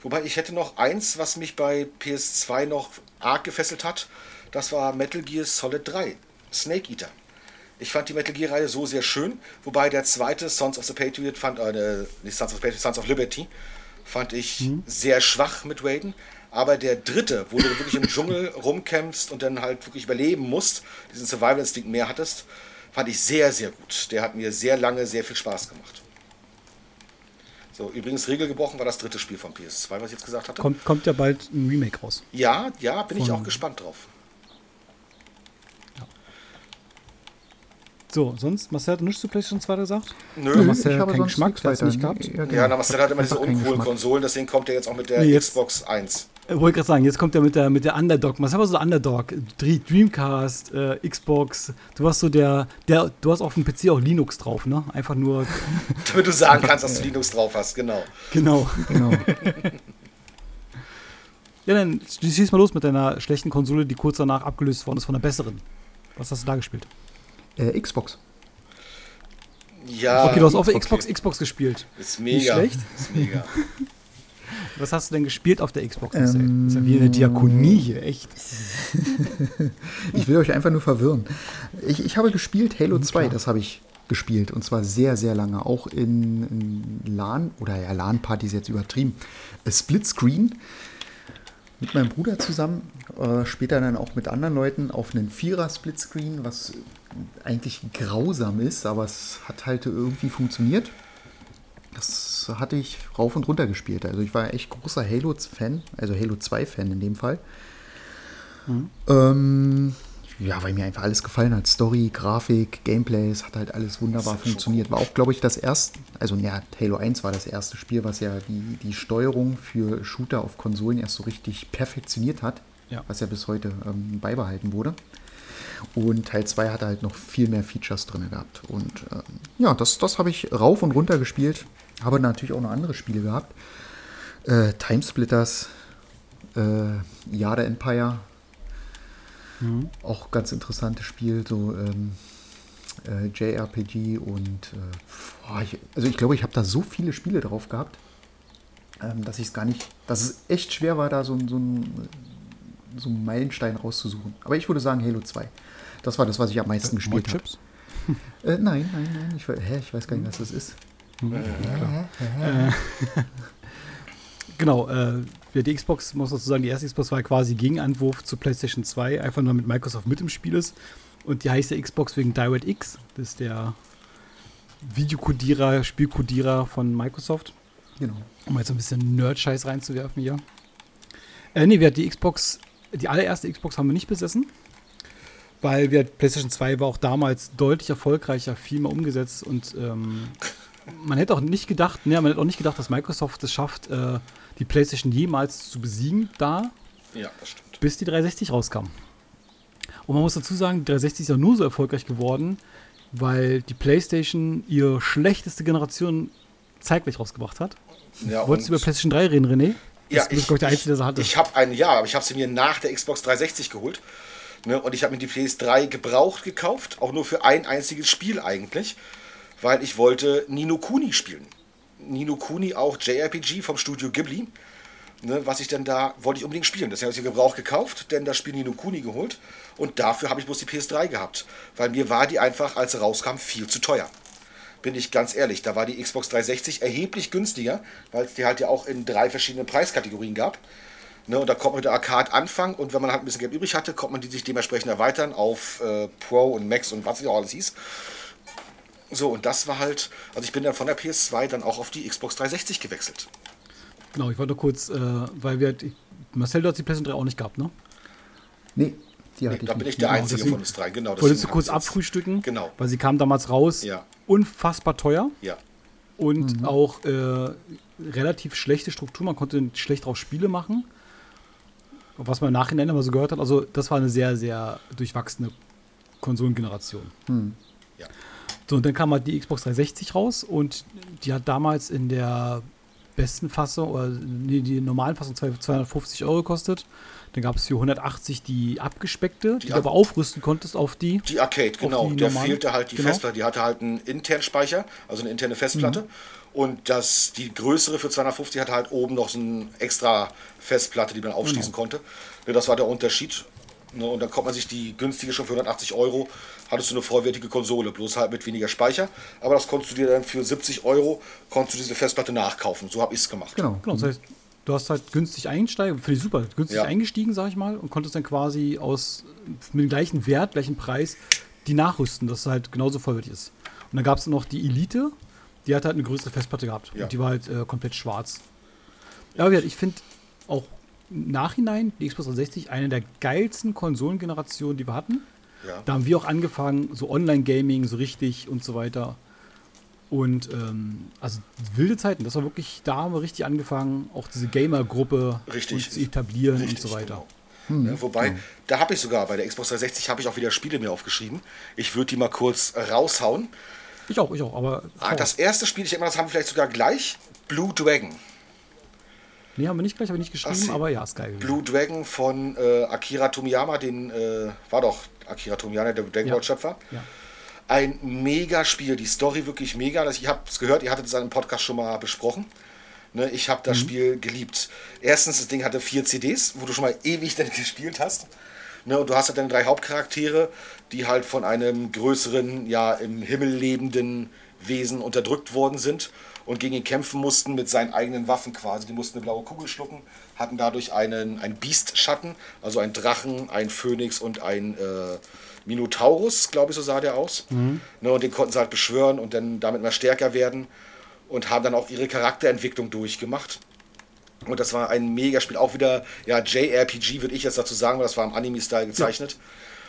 Wobei ich hätte noch eins, was mich bei PS2 noch arg gefesselt hat. Das war Metal Gear Solid 3, Snake Eater. Ich fand die Metal Gear-Reihe so sehr schön, wobei der zweite, Sons of the Patriot, fand, äh, nicht Sons of, Patriot, Sons of Liberty, fand ich mhm. sehr schwach mit Raiden. Aber der dritte, wo du wirklich im Dschungel rumkämpfst und dann halt wirklich überleben musst, diesen Survival-Instinct mehr hattest, fand ich sehr, sehr gut. Der hat mir sehr lange sehr viel Spaß gemacht. So, übrigens, Regel gebrochen war das dritte Spiel von PS2, was ich jetzt gesagt hatte. Kommt, kommt ja bald ein Remake raus. Ja, ja, bin von ich auch gespannt drauf. So, sonst, Marcel hat nichts zu PlayStation 2 gesagt? Nö, Marcel ich habe keinen Geschmack, hat nicht gehabt. Ja, genau. ja na, Marcel hat immer diese uncoolen Konsolen, deswegen kommt er jetzt auch mit der nee, Xbox 1. Ich wollte gerade sagen, jetzt kommt er mit der, mit der Underdog. Was war so der Underdog? Dreamcast, äh, Xbox. Du warst so der, der, du hast auf dem PC auch Linux drauf, ne? Einfach nur. Damit du sagen kannst, dass du Linux drauf hast, genau. Genau. genau. ja, dann schieß mal los mit deiner schlechten Konsole, die kurz danach abgelöst worden ist von einer besseren. Was hast du da gespielt? Äh, Xbox. Ja. Okay, du hast auf der Xbox Xbox gespielt. Ist mega. Nicht schlecht. Ist mega. Was hast du denn gespielt auf der Xbox? Ähm, das ist ja wie eine Diakonie hier, echt. ich will euch einfach nur verwirren. Ich, ich habe gespielt Halo 2, das habe ich gespielt und zwar sehr, sehr lange. Auch in, in LAN, oder ja, LAN-Partys jetzt übertrieben. Splitscreen mit meinem Bruder zusammen, äh, später dann auch mit anderen Leuten auf einen Vierer-Splitscreen, was eigentlich grausam ist, aber es hat halt irgendwie funktioniert. Das hatte ich rauf und runter gespielt. Also ich war echt großer Halo-Fan, also Halo 2-Fan in dem Fall. Mhm. Ähm, ja, weil mir einfach alles gefallen hat. Story, Grafik, Gameplay, es hat halt alles wunderbar funktioniert. War auch, glaube ich, das erste, also ja, Halo 1 war das erste Spiel, was ja die, die Steuerung für Shooter auf Konsolen erst so richtig perfektioniert hat. Ja. Was ja bis heute ähm, beibehalten wurde. Und Teil 2 hatte halt noch viel mehr Features drin gehabt. Und ähm, ja, das, das habe ich rauf und runter gespielt. Habe natürlich auch noch andere Spiele gehabt. Äh, Timesplitters, äh, Yada Empire. Mhm. Auch ganz interessantes Spiel, so ähm, äh, JRPG und äh, boah, ich, also ich glaube, ich habe da so viele Spiele drauf gehabt, ähm, dass ich es gar nicht, dass es echt schwer war, da so, so, ein, so einen Meilenstein rauszusuchen. Aber ich würde sagen Halo 2. Das war das, was ich am meisten äh, gespielt habe. Äh, nein, nein, nein. Ich, hä, ich weiß gar nicht, was das ist. Äh, genau, äh, die Xbox, muss man sagen, die erste Xbox war quasi Gegenentwurf zu PlayStation 2, einfach nur mit Microsoft mit im Spiel ist. Und die heißt ja Xbox wegen DirectX. Das ist der Videokodierer, Spielkodierer von Microsoft. Genau. Um jetzt ein bisschen Nerd-Scheiß reinzuwerfen hier. Äh, nee, wir hatten die Xbox, die allererste Xbox haben wir nicht besessen weil wir PlayStation 2 war auch damals deutlich erfolgreicher, viel mehr umgesetzt und ähm, man hätte auch nicht gedacht, ne, man hätte auch nicht gedacht, dass Microsoft es schafft, äh, die PlayStation jemals zu besiegen da. Ja, das stimmt. Bis die 360 rauskam. Und man muss dazu sagen, die 360 ist ja nur so erfolgreich geworden, weil die PlayStation ihre schlechteste Generation zeitgleich rausgebracht hat. Ja, Wolltest du über PlayStation 3 reden, René? Ja, das ich, ich, der Einzige, der sie hatte. Ich habe ein Jahr, aber ich habe sie mir nach der Xbox 360 geholt. Ne? Und ich habe mir die PS3 gebraucht gekauft, auch nur für ein einziges Spiel eigentlich weil ich wollte Nino Kuni spielen. Nino Kuni auch JRPG vom Studio Ghibli. Ne, was ich denn da, wollte ich unbedingt spielen. Deswegen habe ich Gebrauch gekauft, denn das Spiel Nino Kuni geholt. Und dafür habe ich bloß die PS3 gehabt. Weil mir war die einfach, als sie rauskam, viel zu teuer. Bin ich ganz ehrlich. Da war die Xbox 360 erheblich günstiger, weil es die halt ja auch in drei verschiedenen Preiskategorien gab. Ne, und da kommt man mit der Arcade anfangen und wenn man halt ein bisschen Geld übrig hatte, konnte man die sich dementsprechend erweitern auf äh, Pro und Max und was es auch alles hieß. So, und das war halt, also ich bin dann von der PS2 dann auch auf die Xbox 360 gewechselt. Genau, ich wollte kurz, äh, weil wir, Marcel, du hast die PlayStation 3 auch nicht gehabt, ne? Nee, die hatte nee, ich Da bin ich der genau, Einzige deswegen, von uns drei, genau. Wolltest du kurz abfrühstücken? Genau. Weil sie kam damals raus, ja. unfassbar teuer. Ja. Und mhm. auch äh, relativ schlechte Struktur, man konnte schlecht drauf Spiele machen. Was man im Nachhinein immer so gehört hat, also das war eine sehr, sehr durchwachsene Konsolengeneration. Mhm. So, und dann kam halt die Xbox 360 raus und die hat damals in der besten Fassung, oder nee, die normalen Fassung 250 Euro gekostet. Dann gab es für 180 die abgespeckte, die, die du aber aufrüsten konntest auf die. Die Arcade, genau. Die der fehlte halt die genau. Festplatte. Die hatte halt einen internen Speicher, also eine interne Festplatte. Mhm. Und das, die größere für 250 hatte halt oben noch so eine extra Festplatte, die man aufschließen genau. konnte. Das war der Unterschied. Ne, und dann kommt man sich die günstige schon für 180 Euro, hattest du eine vollwertige Konsole, bloß halt mit weniger Speicher. Aber das konntest du dir dann für 70 Euro, konntest du diese Festplatte nachkaufen. So habe ich es gemacht. Genau, genau. Das heißt, du hast halt günstig einsteigen, finde ich super, günstig ja. eingestiegen, sag ich mal, und konntest dann quasi aus mit dem gleichen Wert, gleichen Preis die nachrüsten, dass es halt genauso vollwertig ist. Und dann gab es noch die Elite, die hat halt eine größere Festplatte gehabt. Ja. Und die war halt äh, komplett schwarz. Ja, aber ich finde auch Nachhinein die Xbox 360 eine der geilsten Konsolengenerationen, die wir hatten. Ja. Da haben wir auch angefangen, so Online-Gaming, so richtig und so weiter. Und ähm, also wilde Zeiten, das war wirklich, da haben wir richtig angefangen, auch diese Gamer-Gruppe zu etablieren richtig, und so weiter. Genau. Hm. Ja, wobei, ja. da habe ich sogar bei der Xbox 360 habe ich auch wieder Spiele mir aufgeschrieben. Ich würde die mal kurz raushauen. Ich auch, ich auch, aber. Ah, das erste Spiel, ich denke mal, das haben wir vielleicht sogar gleich. Blue Dragon. Nee, haben wir nicht gleich, habe ich nicht geschrieben, aber ja, ist geil. Blue Dragon von äh, Akira Tomiyama, den äh, war doch Akira Tomiyama, der Dragon Ball Schöpfer. Ja. Ein mega Spiel, die Story wirklich mega. Ich habe es gehört, ihr hattet es in einem Podcast schon mal besprochen. Ne, ich habe das mhm. Spiel geliebt. Erstens, das Ding hatte vier CDs, wo du schon mal ewig dann gespielt hast. Ne, und du hast halt dann drei Hauptcharaktere, die halt von einem größeren, ja, im Himmel lebenden Wesen unterdrückt worden sind und gegen ihn kämpfen mussten mit seinen eigenen Waffen quasi. Die mussten eine blaue Kugel schlucken, hatten dadurch einen, einen Biestschatten, also einen Drachen, einen Phönix und ein äh, Minotaurus, glaube ich, so sah der aus. Mhm. Ne, und den konnten sie halt beschwören und dann damit mal stärker werden und haben dann auch ihre Charakterentwicklung durchgemacht. Und das war ein Megaspiel, auch wieder, ja, JRPG würde ich jetzt dazu sagen, weil das war im Anime-Style gezeichnet. Ja.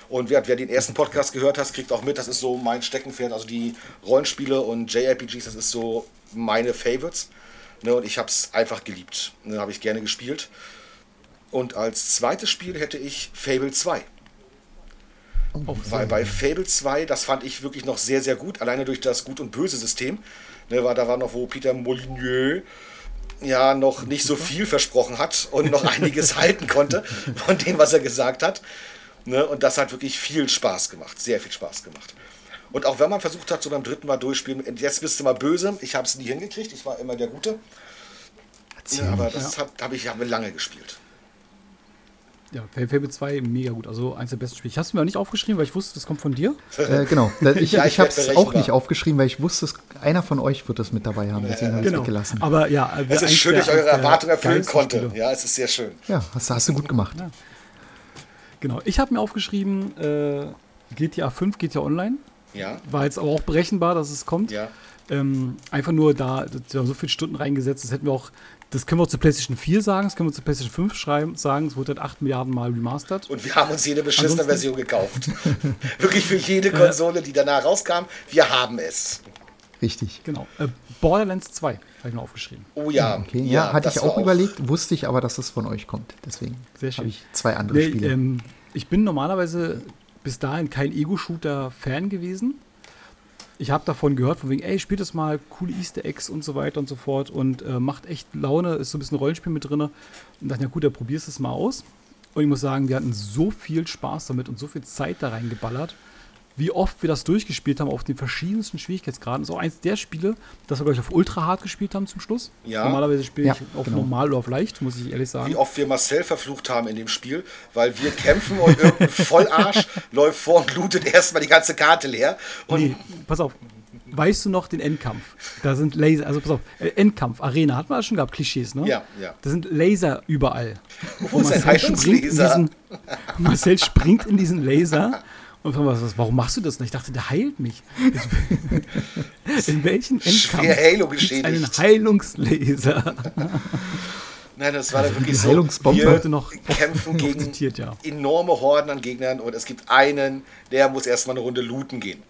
Und wer, wer, den ersten Podcast gehört hat, kriegt auch mit, das ist so mein Steckenpferd. Also die Rollenspiele und JRPGs, das ist so meine Favorites. Ne, und ich habe es einfach geliebt. Ne, habe ich gerne gespielt. Und als zweites Spiel hätte ich Fable 2. Oh, Weil bei Fable 2, das fand ich wirklich noch sehr, sehr gut, alleine durch das Gut- und Böse-System. Ne, war, da war noch, wo Peter Molyneux ja noch nicht so viel versprochen hat und noch einiges halten konnte von dem, was er gesagt hat. Ne, und das hat wirklich viel Spaß gemacht, sehr viel Spaß gemacht. Und auch wenn man versucht hat, so beim dritten Mal durchspielen, jetzt bist du mal böse, ich habe es nie hingekriegt, ich war immer der Gute. Ja, aber das ja. habe ich habe lange gespielt. Ja, Fable 2 mega gut, also eins der besten Spiele. Ich habe es mir auch nicht aufgeschrieben, weil ich wusste, das kommt von dir. Äh, genau, ich, ja, ich, ich habe es auch nicht aufgeschrieben, weil ich wusste, einer von euch wird das mit dabei haben, deswegen habe ich genau. es weggelassen. Aber ja, es ist schön, dass ich eure Erwartungen erfüllen konnte. Spiele. Ja, es ist sehr schön. Ja, hast, hast du gut gemacht. Ja. Genau, ich habe mir aufgeschrieben, äh, GTA 5 GTA Online. Ja. War jetzt aber auch berechenbar, dass es kommt. Ja. Ähm, einfach nur da, wir haben so viele Stunden reingesetzt, das hätten wir auch, das können wir auch zu PlayStation 4 sagen, das können wir zu PlayStation 5 schreiben, sagen, es wurde halt 8 Milliarden Mal remastert. Und wir haben uns jede beschissene Ansonsten, Version gekauft. Wirklich für jede Konsole, die danach rauskam, wir haben es. Richtig. Genau. Äh, Borderlands 2 habe ich mir aufgeschrieben. Oh ja. Okay. Ja, ja hatte ich auch überlegt, wusste ich aber, dass es von euch kommt. Deswegen habe ich zwei andere nee, Spiele. Ähm, ich bin normalerweise bis dahin kein Ego-Shooter-Fan gewesen. Ich habe davon gehört, von wegen, ey, spielt das mal, coole Easter Eggs und so weiter und so fort und äh, macht echt Laune, ist so ein bisschen Rollenspiel mit drin. Und dachte, na gut, da probierst du es mal aus. Und ich muss sagen, wir hatten so viel Spaß damit und so viel Zeit da reingeballert wie oft wir das durchgespielt haben auf den verschiedensten Schwierigkeitsgraden. Das ist auch eins der Spiele, das wir, glaube ich, auf Ultra hart gespielt haben zum Schluss. Ja. Normalerweise spiele ich ja, auf genau. normal oder auf leicht, muss ich ehrlich sagen. Wie oft wir Marcel verflucht haben in dem Spiel, weil wir kämpfen und irgendein Vollarsch läuft vor und lootet erstmal die ganze Karte leer. Und nee, pass auf. Weißt du noch den Endkampf? Da sind Laser, also pass auf, äh, Endkampf, Arena, hat man schon gehabt, Klischees, ne? Ja, ja. Da sind Laser überall. Wo ist ein Heilungslaser? Marcel springt in diesen Laser und was, warum machst du das nicht? Ich dachte, der heilt mich. In welchen Endkampf Halo geschädigt. einen Heilungslaser? Nein, das war dann wirklich so. Wir heute noch kämpfen gegen zitiert, ja. enorme Horden an Gegnern und es gibt einen, der muss erstmal eine Runde looten gehen.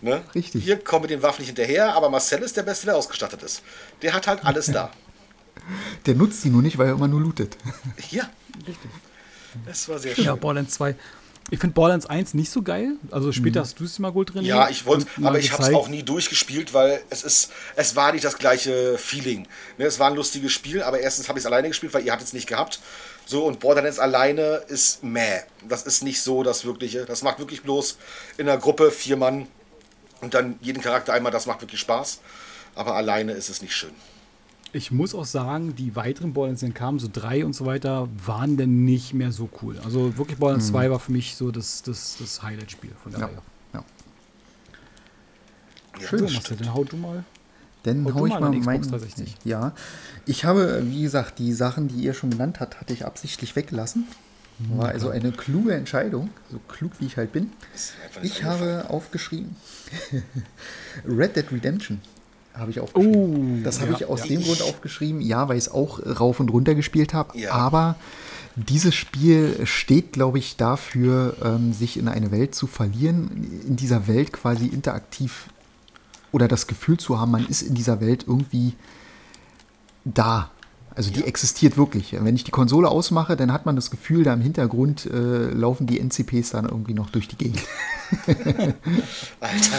Ne? Richtig. Wir kommen mit den Waffen nicht hinterher, aber Marcel ist der Beste, der ausgestattet ist. Der hat halt alles da. Der nutzt die nur nicht, weil er immer nur lootet. Ja, richtig. Das war sehr schön. Ja, Borderlands 2 Ich finde Borderlands 1 nicht so geil. Also später mhm. hast du es mal gut drin. Ja, ich wollte, aber ich habe es auch nie durchgespielt, weil es ist, es war nicht das gleiche Feeling. Ne, es war ein lustiges Spiel, aber erstens habe ich es alleine gespielt, weil ihr habt es nicht gehabt. So, und Borderlands alleine ist meh. Das ist nicht so das Wirkliche. Das macht wirklich bloß in der Gruppe vier Mann und dann jeden Charakter einmal, das macht wirklich Spaß. Aber alleine ist es nicht schön. Ich muss auch sagen, die weiteren Borderlands, die kamen, so drei und so weiter, waren dann nicht mehr so cool. Also wirklich Borderlands mhm. 2 war für mich so das, das, das Highlight-Spiel von der ja. Reihe. Ja. Schön, so, Marcel, dann hau du mal. Dann hau, hau ich mal mein, Ja, ich habe, wie gesagt, die Sachen, die ihr schon genannt habt, hatte ich absichtlich weggelassen. Mhm, War also eine kluge Entscheidung, so klug wie ich halt bin. Ich habe aufgeschrieben Red Dead Redemption habe ich aufgeschrieben. Oh, das habe ja, ich aus ja. dem Grund aufgeschrieben, ja, weil ich es auch rauf und runter gespielt habe. Ja. Aber dieses Spiel steht, glaube ich, dafür, ähm, sich in eine Welt zu verlieren, in dieser Welt quasi interaktiv oder das Gefühl zu haben, man ist in dieser Welt irgendwie da. Also die existiert wirklich. Wenn ich die Konsole ausmache, dann hat man das Gefühl, da im Hintergrund äh, laufen die NCPs dann irgendwie noch durch die Gegend. Alter.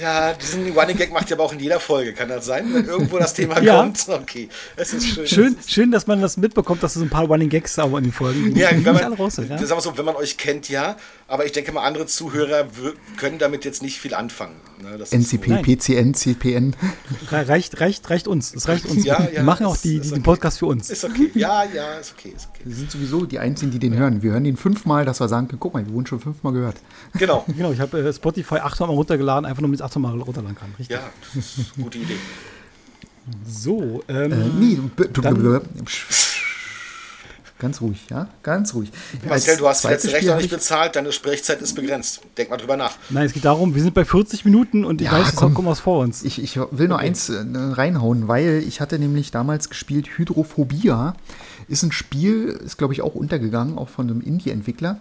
Ja, diesen Running Gag macht ihr aber auch in jeder Folge, kann das sein? Wenn irgendwo das Thema ja. kommt. Okay, es ist schön. schön. Schön, dass man das mitbekommt, dass es ein paar Running Gags aber in den Folgen ja, wenn man, raus ja? Sagen wir so, wenn man euch kennt, ja, aber ich denke mal, andere Zuhörer können damit jetzt nicht viel anfangen. Ne? NCP. PCN, CPN. Reicht, reicht, reicht uns. Das reicht uns. Ja, Wir machen auch die, die, okay. den Podcast für uns. Ist okay. Ja, ja, ist okay, ist okay. Wir sind sowieso die Einzigen, die den hören. Wir hören den fünfmal, dass wir sagen können, guck mal, wir wurden schon fünfmal gehört. Genau. genau, ich habe äh, Spotify achtmal runtergeladen, einfach nur mit achtmal runterladen kann. Richtig. Ja, gute Idee. So, ähm, äh, nee, dann, Ganz ruhig, ja? Ganz ruhig. Marcel, du hast die letzte Rechnung nicht bezahlt, deine Sprechzeit ist begrenzt. Denk mal drüber nach. Nein, es geht darum, wir sind bei 40 Minuten und ich ja, weiß, es kommt was vor uns. Ich, ich will nur okay. eins äh, reinhauen, weil ich hatte nämlich damals gespielt Hydrophobia. Ist ein Spiel, ist glaube ich auch untergegangen, auch von einem Indie-Entwickler.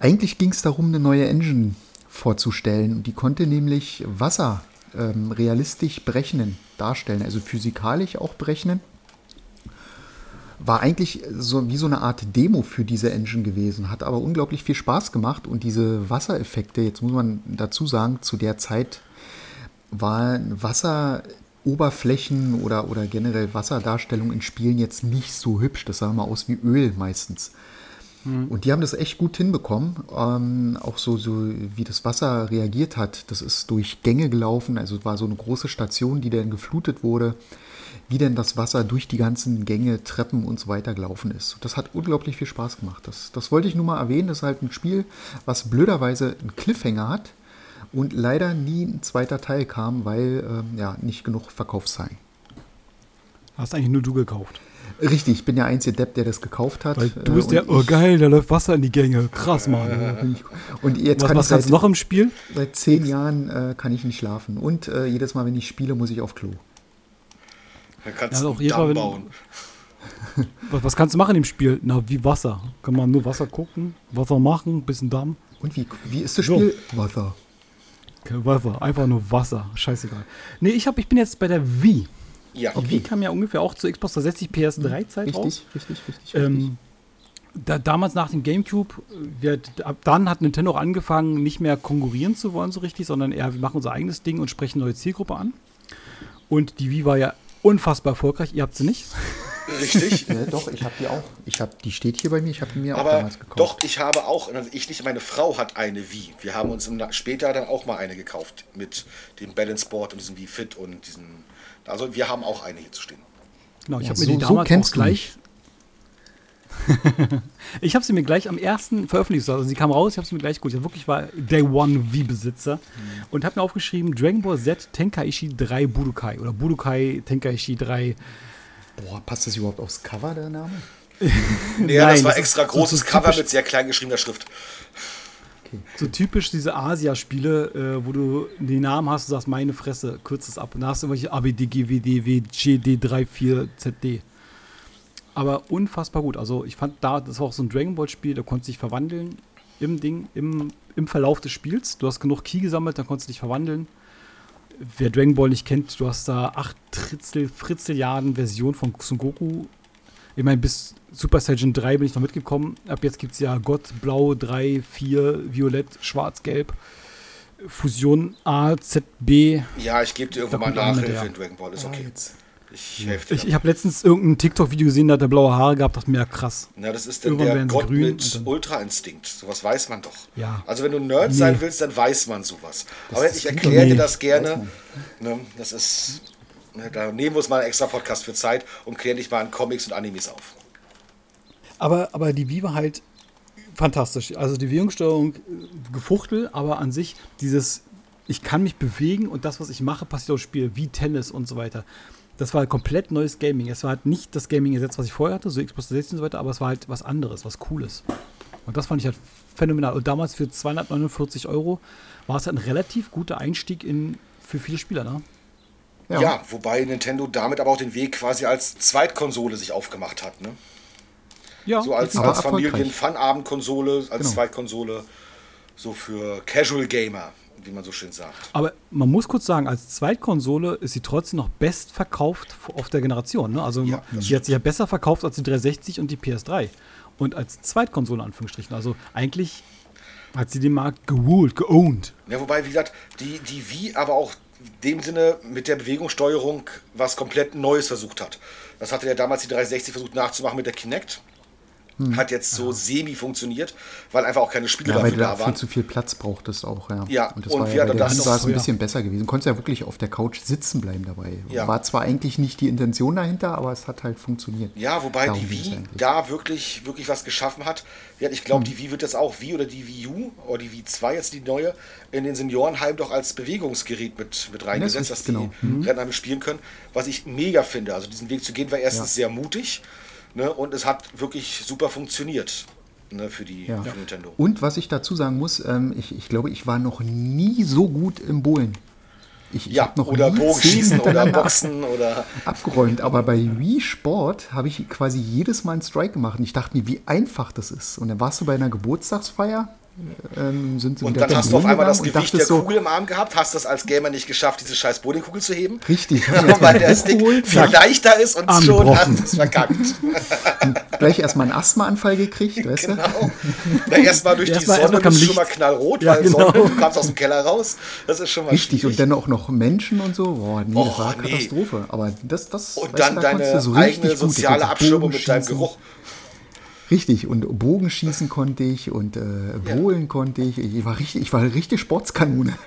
Eigentlich ging es darum, eine neue Engine vorzustellen. Und die konnte nämlich Wasser ähm, realistisch berechnen, darstellen, also physikalisch auch berechnen war eigentlich so wie so eine Art Demo für diese Engine gewesen, hat aber unglaublich viel Spaß gemacht und diese Wassereffekte, jetzt muss man dazu sagen, zu der Zeit waren Wasseroberflächen oder, oder generell Wasserdarstellung in Spielen jetzt nicht so hübsch. Das sah mal aus wie Öl meistens. Mhm. Und die haben das echt gut hinbekommen. Ähm, auch so, so, wie das Wasser reagiert hat. Das ist durch Gänge gelaufen. Also war so eine große Station, die dann geflutet wurde wie denn das Wasser durch die ganzen Gänge, Treppen und so weiter gelaufen ist. Das hat unglaublich viel Spaß gemacht. Das, das wollte ich nur mal erwähnen. Das ist halt ein Spiel, was blöderweise einen Cliffhanger hat und leider nie ein zweiter Teil kam, weil ähm, ja nicht genug Verkaufszahlen. Hast eigentlich nur du gekauft? Richtig, ich bin der einzige Depp, der das gekauft hat. Weil du bist äh, der, oh geil, da läuft Wasser in die Gänge. Krass, Mann. Äh, und jetzt was, kann was ich seit, noch im Spiel? Seit zehn Jahren äh, kann ich nicht schlafen. Und äh, jedes Mal, wenn ich spiele, muss ich auf Klo. Dann kannst ja, du einen Damm bauen. was, was, kannst du machen im Spiel? Na, wie Wasser. Kann man nur Wasser gucken, Wasser machen, bisschen Damm. Und wie, wie ist das Spiel? So. Wasser. Okay, Wasser, einfach nur Wasser. Scheißegal. Nee, ich, hab, ich bin jetzt bei der Wii. Ja. Die okay. Wii kam ja ungefähr auch zu Xbox 360 PS3-Zeit raus. Richtig, richtig, richtig. Ähm, da, damals nach dem GameCube, wir, ab dann hat Nintendo auch angefangen, nicht mehr konkurrieren zu wollen so richtig, sondern eher, wir machen unser eigenes Ding und sprechen neue Zielgruppe an. Und die Wii war ja unfassbar erfolgreich. Ihr habt sie nicht. Richtig. ja, doch, ich habe die auch. Ich habe, die steht hier bei mir. Ich habe mir Aber auch damals gekauft. Doch, ich habe auch, also ich nicht, meine Frau hat eine Wii. Wir haben uns im, später dann auch mal eine gekauft mit dem Balance Board und diesem Wii Fit und diesen. Also wir haben auch eine hier zu stehen. Genau, ich ja, habe mir so, die damals so auch gleich. ich habe sie mir gleich am ersten veröffentlicht, also sie kam raus, ich habe sie mir gleich gut. Ich wirklich war Day One V-Besitzer mhm. und habe mir aufgeschrieben Dragon Ball Z Tenkaichi 3 Budokai oder Budokai Tenkaichi 3. Boah, passt das überhaupt aufs Cover, der Name? nee, Nein, das war das extra großes so Cover mit sehr klein geschriebener Schrift. Okay. So typisch diese Asia-Spiele, äh, wo du den Namen hast und sagst, meine Fresse, kürzt es ab. Und da hast du irgendwelche ABDGWDW, GD34ZD. Aber unfassbar gut. Also ich fand da, das war auch so ein Dragon Ball Spiel, da konntest du dich verwandeln im Ding, im, im Verlauf des Spiels. Du hast genug Key gesammelt, dann konntest du dich verwandeln. Wer Dragon Ball nicht kennt, du hast da acht Tritzel, Fritzeliarden Versionen von Son Goku. Ich meine, bis Super Saiyan 3 bin ich noch mitgekommen. Ab jetzt gibt es ja Gott, Blau, 3, 4, Violett, Schwarz, Gelb. Fusion A, Z, B. Ja, ich gebe dir irgendwann mal Nachhilfe in Dragon Ball, ist okay. Oh, ich Ich, ich habe letztens irgendein TikTok-Video gesehen, da hat der blaue Haare gehabt, dachte mir, ja krass. Na, das ist dann der Gott mit Ultra-Instinkt. Sowas weiß man doch. Ja. Also wenn du Nerd nee. sein willst, dann weiß man sowas. Das Aber ich erkläre dir das gerne. Ne, das ist, ne, da nehmen wir uns mal einen extra Podcast für Zeit und klären dich mal an Comics und Animes auf. Aber, aber die Viva halt fantastisch. Also die Bewegungssteuerung äh, gefuchtel, aber an sich dieses, ich kann mich bewegen und das, was ich mache, passiert aufs Spiel, wie Tennis und so weiter. Das war halt komplett neues Gaming. Es war halt nicht das Gaming ersetzt, was ich vorher hatte, so Xbox 360 und so weiter, aber es war halt was anderes, was Cooles. Und das fand ich halt phänomenal. Und damals für 249 Euro war es halt ein relativ guter Einstieg in, für viele Spieler, ne? Ja. ja, wobei Nintendo damit aber auch den Weg quasi als Zweitkonsole sich aufgemacht hat, ne? Ja, so als, als Familien-Fun-Abend-Konsole, als genau. Zweitkonsole, so für Casual Gamer wie man so schön sagt. Aber man muss kurz sagen, als Zweitkonsole ist sie trotzdem noch bestverkauft auf der Generation. Ne? Also ja, sie hat sich ja besser verkauft als die 360 und die PS3. Und als Zweitkonsole, Anführungsstrichen. Also eigentlich hat sie den Markt geholt, geowned. Ja, wobei, wie gesagt, die, die Wii aber auch in dem Sinne mit der Bewegungssteuerung was komplett Neues versucht hat. Das hatte ja damals die 360 versucht nachzumachen mit der Kinect. Hm. Hat jetzt so ja. semi funktioniert, weil einfach auch keine Spiele ja, dafür weil da waren. viel zu viel Platz brauchtest auch, ja. Ja, und das und war ja, der das war es ein bisschen besser gewesen. Konntest ja wirklich auf der Couch sitzen bleiben dabei. Ja. War zwar eigentlich nicht die Intention dahinter, aber es hat halt funktioniert. Ja, wobei Darum die Wii da wirklich, wirklich was geschaffen hat. Ich glaube, hm. die Wii wird jetzt auch Wii oder die Wii U oder die Wii 2 jetzt die neue in den Seniorenheim doch als Bewegungsgerät mit, mit reingesetzt, das dass genau. die mhm. Rentner spielen können. Was ich mega finde. Also diesen Weg zu gehen war erstens sehr mutig. Ne? Und es hat wirklich super funktioniert. Ne, für, die, ja. für Nintendo. Und was ich dazu sagen muss, ähm, ich, ich glaube, ich war noch nie so gut im Bowlen. Ich, ich ja, noch oder Bogenschießen oder Boxen oder. Abgeräumt, aber bei Wii Sport habe ich quasi jedes Mal einen Strike gemacht und ich dachte mir, wie einfach das ist. Und dann warst du bei einer Geburtstagsfeier ähm, sind sie Und dann hast du auf einmal das Gewicht der so, Kugel im Arm gehabt, hast das als Gamer nicht geschafft, diese scheiß Bowlingkugel zu heben. Richtig. weil der Stick viel leichter ist und schon hast du es verkackt. gleich erstmal einen Asthmaanfall gekriegt, weißt genau. du? Na, erstmal durch die Sonne bist du schon mal knallrot, ja, weil genau. Sonne, du kamst aus dem Keller raus. Das ist schon mal Richtig, schwierig. und dann auch noch Menschen und so. Boah, nee, das war eine nee. Katastrophe. Aber das, das Und dann da deine so eigene soziale Abschirmung mit deinem Geruch. Richtig, und Bogenschießen konnte ich und äh, Bohlen ja. konnte ich. Ich war richtig, ich war eine richtige Sportskanone.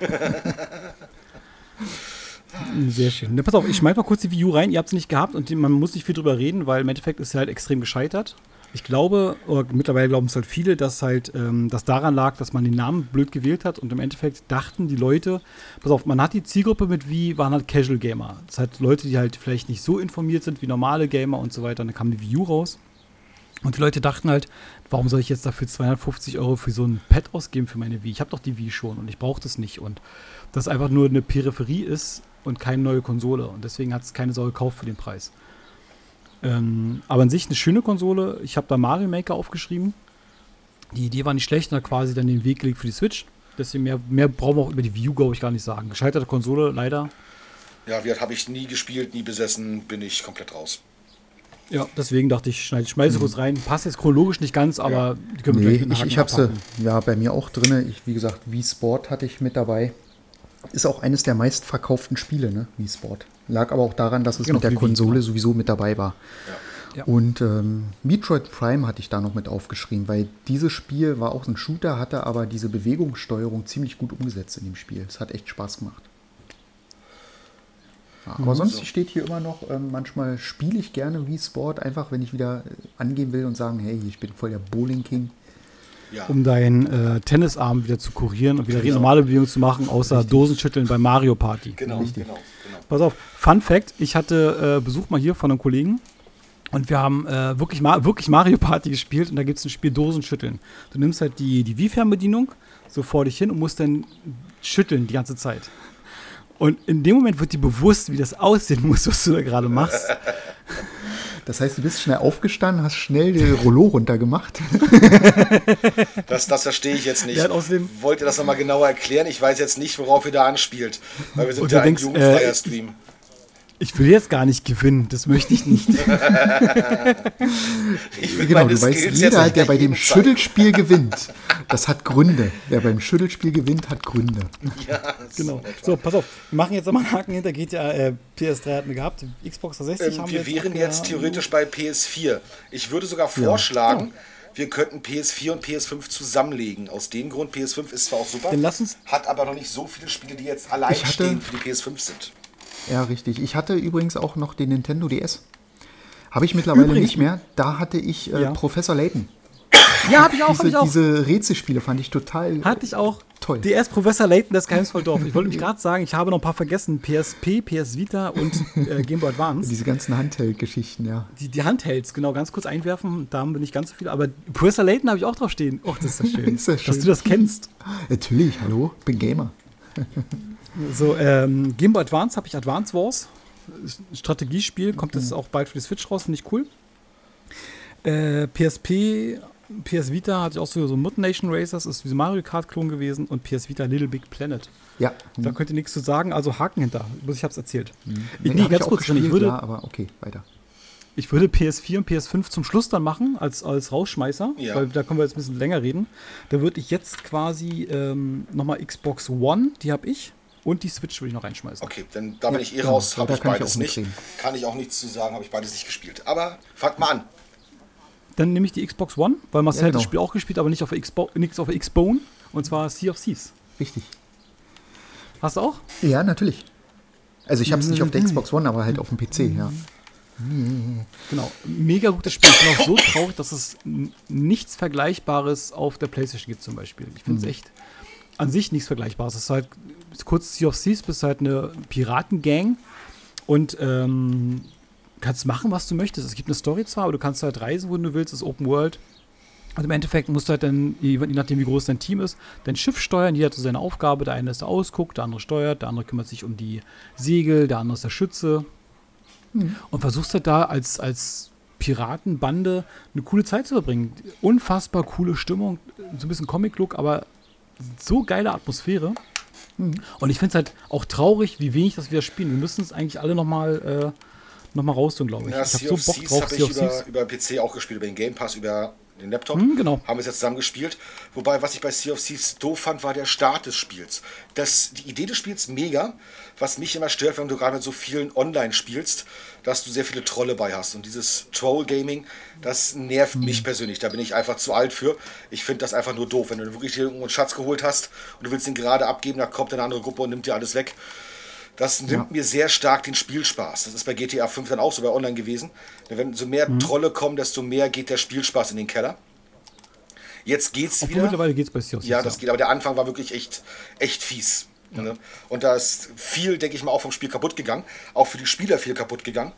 Sehr schön. Na, pass auf, ich schmeiß mal kurz die View rein. Ihr habt es nicht gehabt und man muss nicht viel drüber reden, weil im Endeffekt ist sie halt extrem gescheitert. Ich glaube, oder mittlerweile glauben es halt viele, dass halt ähm, das daran lag, dass man den Namen blöd gewählt hat und im Endeffekt dachten die Leute, pass auf, man hat die Zielgruppe mit wie, waren halt Casual Gamer. Das sind halt Leute, die halt vielleicht nicht so informiert sind wie normale Gamer und so weiter. Und dann kam die View raus. Und die Leute dachten halt, warum soll ich jetzt dafür 250 Euro für so ein Pad ausgeben für meine Wii? Ich habe doch die Wii schon und ich brauche das nicht. Und das einfach nur eine Peripherie ist und keine neue Konsole. Und deswegen hat es keine Sau gekauft für den Preis. Ähm, aber an sich eine schöne Konsole. Ich habe da Mario Maker aufgeschrieben. Die Idee war nicht schlecht und hat quasi dann den Weg gelegt für die Switch. Deswegen mehr, mehr brauchen wir auch über die U, glaube ich, gar nicht sagen. Gescheiterte Konsole, leider. Ja, wie habe ich nie gespielt, nie besessen, bin ich komplett raus. Ja, deswegen dachte ich, schneide, schmeiße mhm. kurz rein. Passt jetzt chronologisch nicht ganz, aber die können wir nee, ich, ich habe sie ja bei mir auch drin. Ich, wie gesagt, Wii Sport hatte ich mit dabei. Ist auch eines der meistverkauften Spiele, ne? Wii Sport. Lag aber auch daran, dass es genau, mit der Konsole Wii, sowieso mit dabei war. Ja. Ja. Und ähm, Metroid Prime hatte ich da noch mit aufgeschrieben, weil dieses Spiel war auch ein Shooter, hatte aber diese Bewegungssteuerung ziemlich gut umgesetzt in dem Spiel. Es hat echt Spaß gemacht. Aber sonst so. steht hier immer noch, ähm, manchmal spiele ich gerne Wii Sport, einfach wenn ich wieder äh, angehen will und sagen, hey, ich bin voll der Bowling King. Ja. Um deinen äh, Tennisarm wieder zu kurieren und wieder genau. normale Bewegungen zu machen, außer Richtig. Dosenschütteln bei Mario Party. Genau, Richtig. genau, genau. Pass auf, Fun Fact: Ich hatte äh, Besuch mal hier von einem Kollegen und wir haben äh, wirklich, wirklich Mario Party gespielt und da gibt es ein Spiel Dosenschütteln. Du nimmst halt die, die Wii-Fernbedienung so vor dich hin und musst dann schütteln die ganze Zeit. Und in dem Moment wird dir bewusst, wie das aussehen muss, was du da gerade machst. Das heißt, du bist schnell aufgestanden, hast schnell die Rollo runtergemacht. Das, das verstehe ich jetzt nicht. Wollt ihr das nochmal genauer erklären? Ich weiß jetzt nicht, worauf ihr da anspielt. Weil wir sind ja ein jugendfreier äh, Stream. Ich will jetzt gar nicht gewinnen, das möchte ich nicht. ich will genau, du weißt, jeder, der bei dem Schüttelspiel gewinnt, das hat Gründe. Wer beim Schüttelspiel gewinnt, hat Gründe. Ja, genau. So, pass auf, wir machen jetzt nochmal einen Haken hinter GTA. Äh, PS3 hatten wir gehabt, Xbox 360 ähm, haben wir. Wir wären jetzt theoretisch bei PS4. Ich würde sogar vorschlagen, ja. wir könnten PS4 und PS5 zusammenlegen. Aus dem Grund, PS5 ist zwar auch super, hat aber noch nicht so viele Spiele, die jetzt allein stehen für die PS5 sind. Ja, richtig. Ich hatte übrigens auch noch den Nintendo DS. Habe ich mittlerweile übrigens. nicht mehr. Da hatte ich äh, ja. Professor Layton. Ja, habe ich auch. Diese, ich auch. diese Rätselspiele fand ich total. Hatte ich auch. Toll. DS Professor Layton, das Geheimnisvolldorf. Ich wollte mich gerade sagen, ich habe noch ein paar vergessen. PSP, PS Vita und äh, Game Boy Advance. Diese ganzen Handheld-Geschichten, ja. Die, die Handhelds, genau, ganz kurz einwerfen. Da haben wir nicht ganz so viele. Aber Professor Layton habe ich auch drauf stehen. Och, das ist das schön. ist das schön. Dass du das kennst. Natürlich, hallo, bin Gamer. So, ähm, Game Boy Advance habe ich Advance Wars. Strategiespiel, kommt jetzt auch bald für die Switch raus, finde ich cool. Äh, PSP, PS Vita hatte ich auch so, so Mutt Nation Racers, ist wie Mario Kart-Klon gewesen und PS Vita Little Big Planet. Ja. Da könnt ihr nichts zu sagen, also Haken hinter. Ich habe es erzählt. Mhm. Nee, nee ganz kurz, gespielt, ich würde, ja, aber okay, weiter. Ich würde PS4 und PS5 zum Schluss dann machen, als, als Rausschmeißer, ja. weil da können wir jetzt ein bisschen länger reden. Da würde ich jetzt quasi ähm, nochmal Xbox One, die habe ich, und die Switch würde ich noch reinschmeißen. Okay, dann da bin ich eh raus, habe ich beides ich nicht. Reden. Kann ich auch nichts zu sagen, habe ich beides nicht gespielt. Aber fangt mal an. Dann nehme ich die Xbox One, weil Marcel ja, genau. hat das Spiel auch gespielt, aber nicht auf Xbox, nichts auf Xbone. Und zwar Sea of Thieves. Richtig. Hast du auch? Ja, natürlich. Also ich habe es nicht auf der Xbox One, aber halt auf dem PC, ja. Genau, mega gutes Spiel. Ich bin auch so traurig, dass es nichts Vergleichbares auf der PlayStation gibt zum Beispiel. Ich finde es mhm. echt an sich nichts Vergleichbares. Es ist halt kurz Sea of Thieves, bist halt eine Piratengang und ähm, kannst machen, was du möchtest. Es gibt eine Story zwar, aber du kannst halt reisen, wo du willst, das ist Open World. Und im Endeffekt musst du halt dann, je nachdem wie groß dein Team ist, dein Schiff steuern. Jeder hat so seine Aufgabe. Der eine ist der Ausguck, der andere steuert, der andere kümmert sich um die Segel, der andere ist der Schütze. Mhm. Und versuchst halt da als, als Piratenbande eine coole Zeit zu verbringen. Unfassbar coole Stimmung, so ein bisschen Comic-Look, aber so geile Atmosphäre. Mhm. Und ich finde es halt auch traurig, wie wenig das wir spielen. Wir müssen es eigentlich alle nochmal äh, noch raus glaube ich. Ja, ich habe so Bock drauf. habe ich über, über PC auch gespielt, über den Game Pass, über den Laptop. Mhm, genau. Haben wir es jetzt zusammen gespielt. Wobei, was ich bei Sea of Thieves doof fand, war der Start des Spiels. Das, die Idee des Spiels mega. Was mich immer stört, wenn du gerade mit so vielen online spielst, dass du sehr viele Trolle bei hast. Und dieses Troll-Gaming, das nervt mhm. mich persönlich. Da bin ich einfach zu alt für. Ich finde das einfach nur doof. Wenn du wirklich dir einen Schatz geholt hast und du willst ihn gerade abgeben, dann kommt eine andere Gruppe und nimmt dir alles weg. Das nimmt ja. mir sehr stark den Spielspaß. Das ist bei GTA 5 dann auch so bei Online gewesen. Wenn so mehr mhm. Trolle kommen, desto mehr geht der Spielspaß in den Keller. Jetzt geht's Obwohl wieder. Mittlerweile geht's bei Sios. Ja, das geht, aber der Anfang war wirklich echt, echt fies. Ja. Ne? Und da ist viel, denke ich mal, auch vom Spiel kaputt gegangen. Auch für die Spieler viel kaputt gegangen.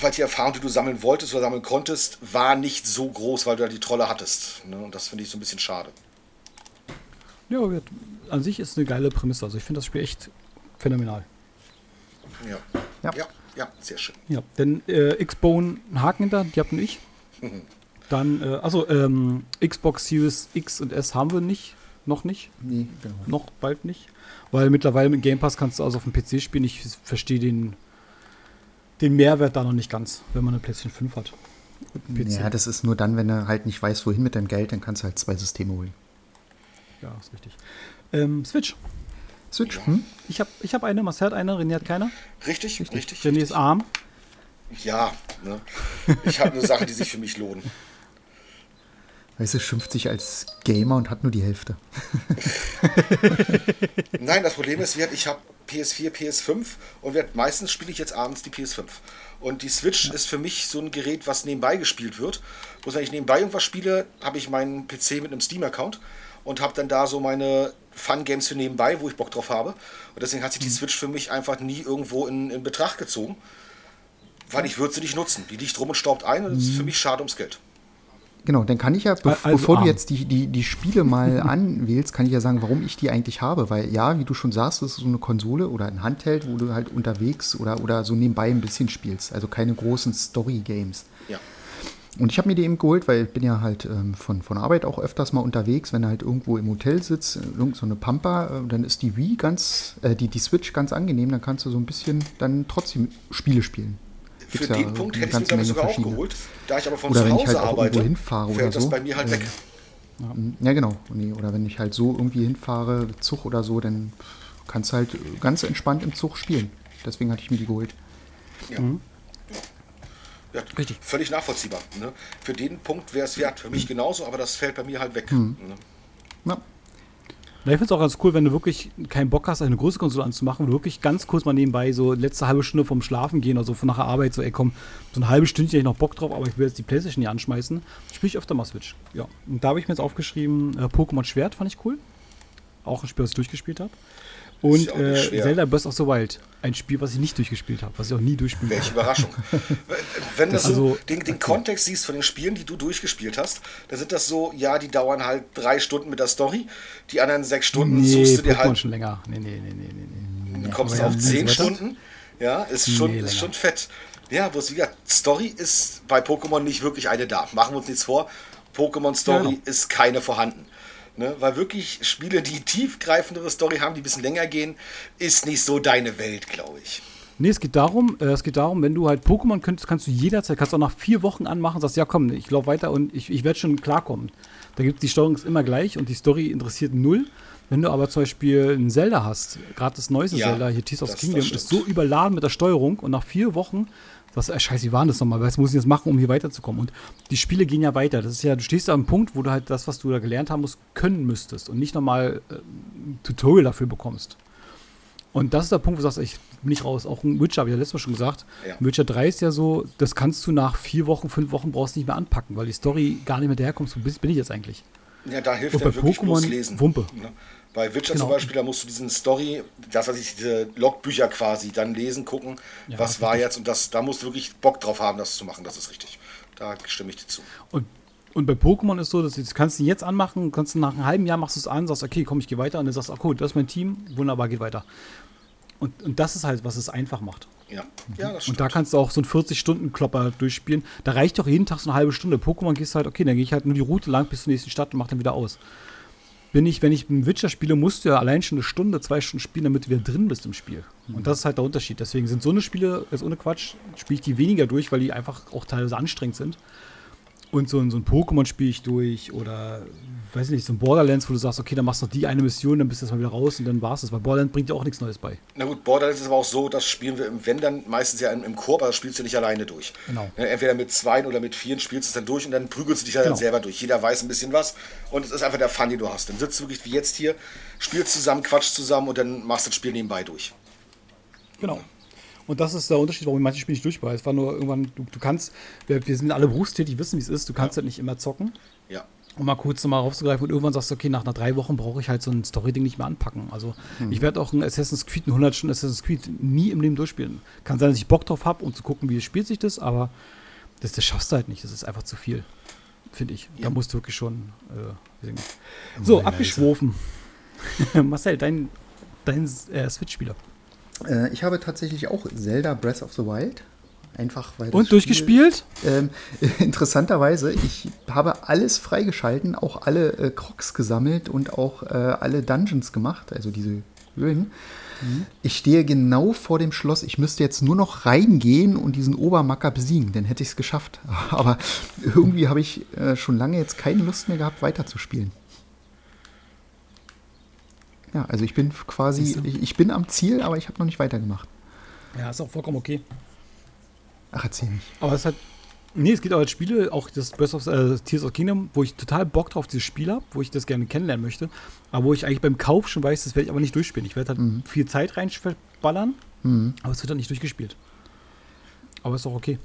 Weil die Erfahrung, die du sammeln wolltest oder sammeln konntest, war nicht so groß, weil du da die Trolle hattest. Ne? Und das finde ich so ein bisschen schade. Ja, an sich ist eine geile Prämisse. Also ich finde das Spiel echt phänomenal. Ja. Ja, ja, ja sehr schön. Ja, denn äh, X-Bone Haken hinter, die habt ich. Dann, äh, also ähm, Xbox Series X und S haben wir nicht. Noch nicht. Nee, genau. Noch bald nicht. Weil mittlerweile mit Game Pass kannst du also auf dem PC spielen. Ich verstehe den, den Mehrwert da noch nicht ganz, wenn man eine PlayStation 5 hat. Ja, das ist nur dann, wenn du halt nicht weißt, wohin mit deinem Geld, dann kannst du halt zwei Systeme holen. Ja, ist richtig. Ähm, Switch. Switch. Hm? Ich habe ich hab eine, Marcel hat eine, René hat keine. Richtig, richtig. richtig René richtig. ist arm. Ja, ne? ich habe eine Sache, die sich für mich lohnen. Weißt du, schimpft sich als Gamer und hat nur die Hälfte. Nein, das Problem ist, ich habe PS4, PS5 und meistens spiele ich jetzt abends die PS5. Und die Switch ja. ist für mich so ein Gerät, was nebenbei gespielt wird. Bloß wenn ich nebenbei irgendwas spiele, habe ich meinen PC mit einem Steam-Account und habe dann da so meine Fun-Games für nebenbei, wo ich Bock drauf habe. Und deswegen hat sich die mhm. Switch für mich einfach nie irgendwo in, in Betracht gezogen, weil ich würde sie nicht nutzen. Die liegt rum und staubt ein und es ist für mhm. mich schade ums Geld. Genau, dann kann ich ja, also bevor arm. du jetzt die, die, die Spiele mal anwählst, kann ich ja sagen, warum ich die eigentlich habe. Weil ja, wie du schon sagst, das ist so eine Konsole oder ein Handheld, wo du halt unterwegs oder, oder so nebenbei ein bisschen spielst. Also keine großen Story-Games. Und ich habe mir die eben geholt, weil ich bin ja halt ähm, von, von Arbeit auch öfters mal unterwegs, wenn du halt irgendwo im Hotel sitzt, irgend so eine Pampa, äh, dann ist die Wii ganz, äh, die, die Switch ganz angenehm, dann kannst du so ein bisschen dann trotzdem Spiele spielen. Gibt's Für ja den Punkt hätte ich mir sogar auch geholt, da ich aber von oder zu Hause halt arbeite, hinfahre fällt oder das so. bei mir halt äh, weg. Ja, genau. Nee, oder wenn ich halt so irgendwie hinfahre, Zug oder so, dann kannst du halt ganz entspannt im Zug spielen. Deswegen hatte ich mir die geholt. Ja. Mhm. Ja, Richtig. Völlig nachvollziehbar. Ne? Für den Punkt wäre es wert. Für mich genauso, aber das fällt bei mir halt weg. Mhm. Ne? Ja. ich finde es auch ganz cool, wenn du wirklich keinen Bock hast, eine große Konsole anzumachen, du wirklich ganz kurz mal nebenbei so letzte halbe Stunde vom Schlafen gehen oder so von nach der Arbeit, so ey komm, so eine halbe Stunde hätte ich noch Bock drauf, aber ich will jetzt die Playstation hier anschmeißen, spiele ich öfter mal Switch. Ja, und da habe ich mir jetzt aufgeschrieben, äh, Pokémon Schwert fand ich cool. Auch ein Spiel, was ich durchgespielt habe. Und äh, Zelda Breath of the Wild. Ein Spiel, was ich nicht durchgespielt habe, was ich auch nie durchspielen Welche Überraschung. Wenn du also, so den, den Kontext siehst von den Spielen, die du durchgespielt hast, dann sind das so, ja, die dauern halt drei Stunden mit der Story, die anderen sechs Stunden nee, suchst du dir halt. schon länger. Nee, nee, nee, nee, nee. nee. Du kommst ja, auf zehn Stunden. Ja, ist schon, nee, ist schon fett. Ja, bloß wie gesagt, Story ist bei Pokémon nicht wirklich eine da. Machen wir uns nichts vor. Pokémon Story ja, genau. ist keine vorhanden. Ne? Weil wirklich Spiele, die tiefgreifendere Story haben, die ein bisschen länger gehen, ist nicht so deine Welt, glaube ich. Nee, es geht darum, äh, es geht darum, wenn du halt Pokémon könntest, kannst du jederzeit, kannst du auch nach vier Wochen anmachen, sagst, ja komm, ich laufe weiter und ich, ich werde schon klarkommen. Da gibt die Steuerung ist immer gleich und die Story interessiert null. Wenn du aber zum Beispiel ein Zelda hast, gerade das neueste ja, Zelda, hier Tears of the Kingdom, ist so überladen mit der Steuerung und nach vier Wochen sagst äh, scheiße, wie war das nochmal? Was muss ich jetzt machen, um hier weiterzukommen? Und die Spiele gehen ja weiter. Das ist ja, du stehst da am Punkt, wo du halt das, was du da gelernt haben musst, können müsstest und nicht nochmal äh, ein Tutorial dafür bekommst. Und das ist der Punkt, wo du sagst, ich bin nicht raus. Auch ein Witcher, habe ich ja letztes Mal schon gesagt. Ja. Witcher 3 ist ja so, das kannst du nach vier Wochen, fünf Wochen brauchst du nicht mehr anpacken, weil die Story gar nicht mehr daherkommt. Wo bin ich jetzt eigentlich? Ja, da hilft und dann wirklich Pokémon. Wumpe. Ja. Bei Witcher genau. zum Beispiel, da musst du diesen Story, das was ich, diese Logbücher quasi, dann lesen, gucken, ja, was war jetzt und das, da musst du wirklich Bock drauf haben, das zu machen, das ist richtig. Da stimme ich dir zu. Und, und bei Pokémon ist so, dass du das kannst du jetzt anmachen, kannst du nach einem halben Jahr machst du es an, sagst, okay, komm, ich gehe weiter und dann sagst, ach cool, das ist mein Team, wunderbar, geht weiter. Und, und das ist halt, was es einfach macht. Ja, ja das stimmt. Und da kannst du auch so einen 40-Stunden-Klopper durchspielen. Da reicht doch jeden Tag so eine halbe Stunde. Pokémon gehst halt, okay, dann gehe ich halt nur die Route lang bis zur nächsten Stadt und mach dann wieder aus bin ich, wenn ich einen Witcher spiele, musst du ja allein schon eine Stunde, zwei Stunden spielen, damit du wieder drin bist im Spiel. Mhm. Und das ist halt der Unterschied. Deswegen sind so eine Spiele, jetzt ohne Quatsch, spiele ich die weniger durch, weil die einfach auch teilweise anstrengend sind. Und so, so ein Pokémon spiele ich durch oder, weiß nicht, so ein Borderlands, wo du sagst, okay, dann machst du noch die eine Mission, dann bist du erstmal wieder raus und dann war es Weil Borderlands bringt dir auch nichts Neues bei. Na gut, Borderlands ist aber auch so, das spielen wir, wenn dann meistens ja im, im Korb, aber das spielst du nicht alleine durch. Genau. Entweder mit zwei oder mit vier spielst du es dann durch und dann prügelst du dich ja genau. dann selber durch. Jeder weiß ein bisschen was und es ist einfach der Fun, den du hast. Dann sitzt du wirklich wie jetzt hier, spielst zusammen, quatschst zusammen und dann machst du das Spiel nebenbei durch. Genau. Und das ist der Unterschied, warum ich manche Spiele nicht durchbeiße. Es war nur irgendwann, du, du kannst, wir, wir, sind alle berufstätig, wissen, wie es ist, du kannst ja. halt nicht immer zocken. Ja. Um mal kurz nochmal raufzugreifen und irgendwann sagst du, okay, nach, nach drei Wochen brauche ich halt so ein Story-Ding nicht mehr anpacken. Also mhm. ich werde auch ein Assassin's Creed, ein 100 Stunden Assassin's Creed nie im Leben durchspielen. Kann sein, dass ich Bock drauf habe, um zu gucken, wie spielt sich das, aber das, das schaffst du halt nicht. Das ist einfach zu viel, finde ich. Ja. Da musst du wirklich schon äh, So, abgeschwofen. Marcel, dein, dein äh, Switch-Spieler. Äh, ich habe tatsächlich auch Zelda Breath of the Wild. Einfach weil. Und durchgespielt? Ähm, interessanterweise, ich habe alles freigeschalten, auch alle äh, Crocs gesammelt und auch äh, alle Dungeons gemacht, also diese Höhlen. Mhm. Ich stehe genau vor dem Schloss. Ich müsste jetzt nur noch reingehen und diesen Obermacker besiegen, dann hätte ich es geschafft. Aber irgendwie habe ich äh, schon lange jetzt keine Lust mehr gehabt, weiterzuspielen. Ja, also ich bin quasi, ich, ich, bin am Ziel, aber ich habe noch nicht weitergemacht. Ja, ist auch vollkommen okay. Ach, erzähl nicht. Aber es hat, nee, es gibt auch als Spiele, auch das Breath of äh, Tears of Kingdom, wo ich total Bock drauf dieses Spiel habe, wo ich das gerne kennenlernen möchte, aber wo ich eigentlich beim Kauf schon weiß, das werde ich aber nicht durchspielen. Ich werde halt mhm. viel Zeit reinballern, mhm. aber es wird dann nicht durchgespielt. Aber ist auch okay.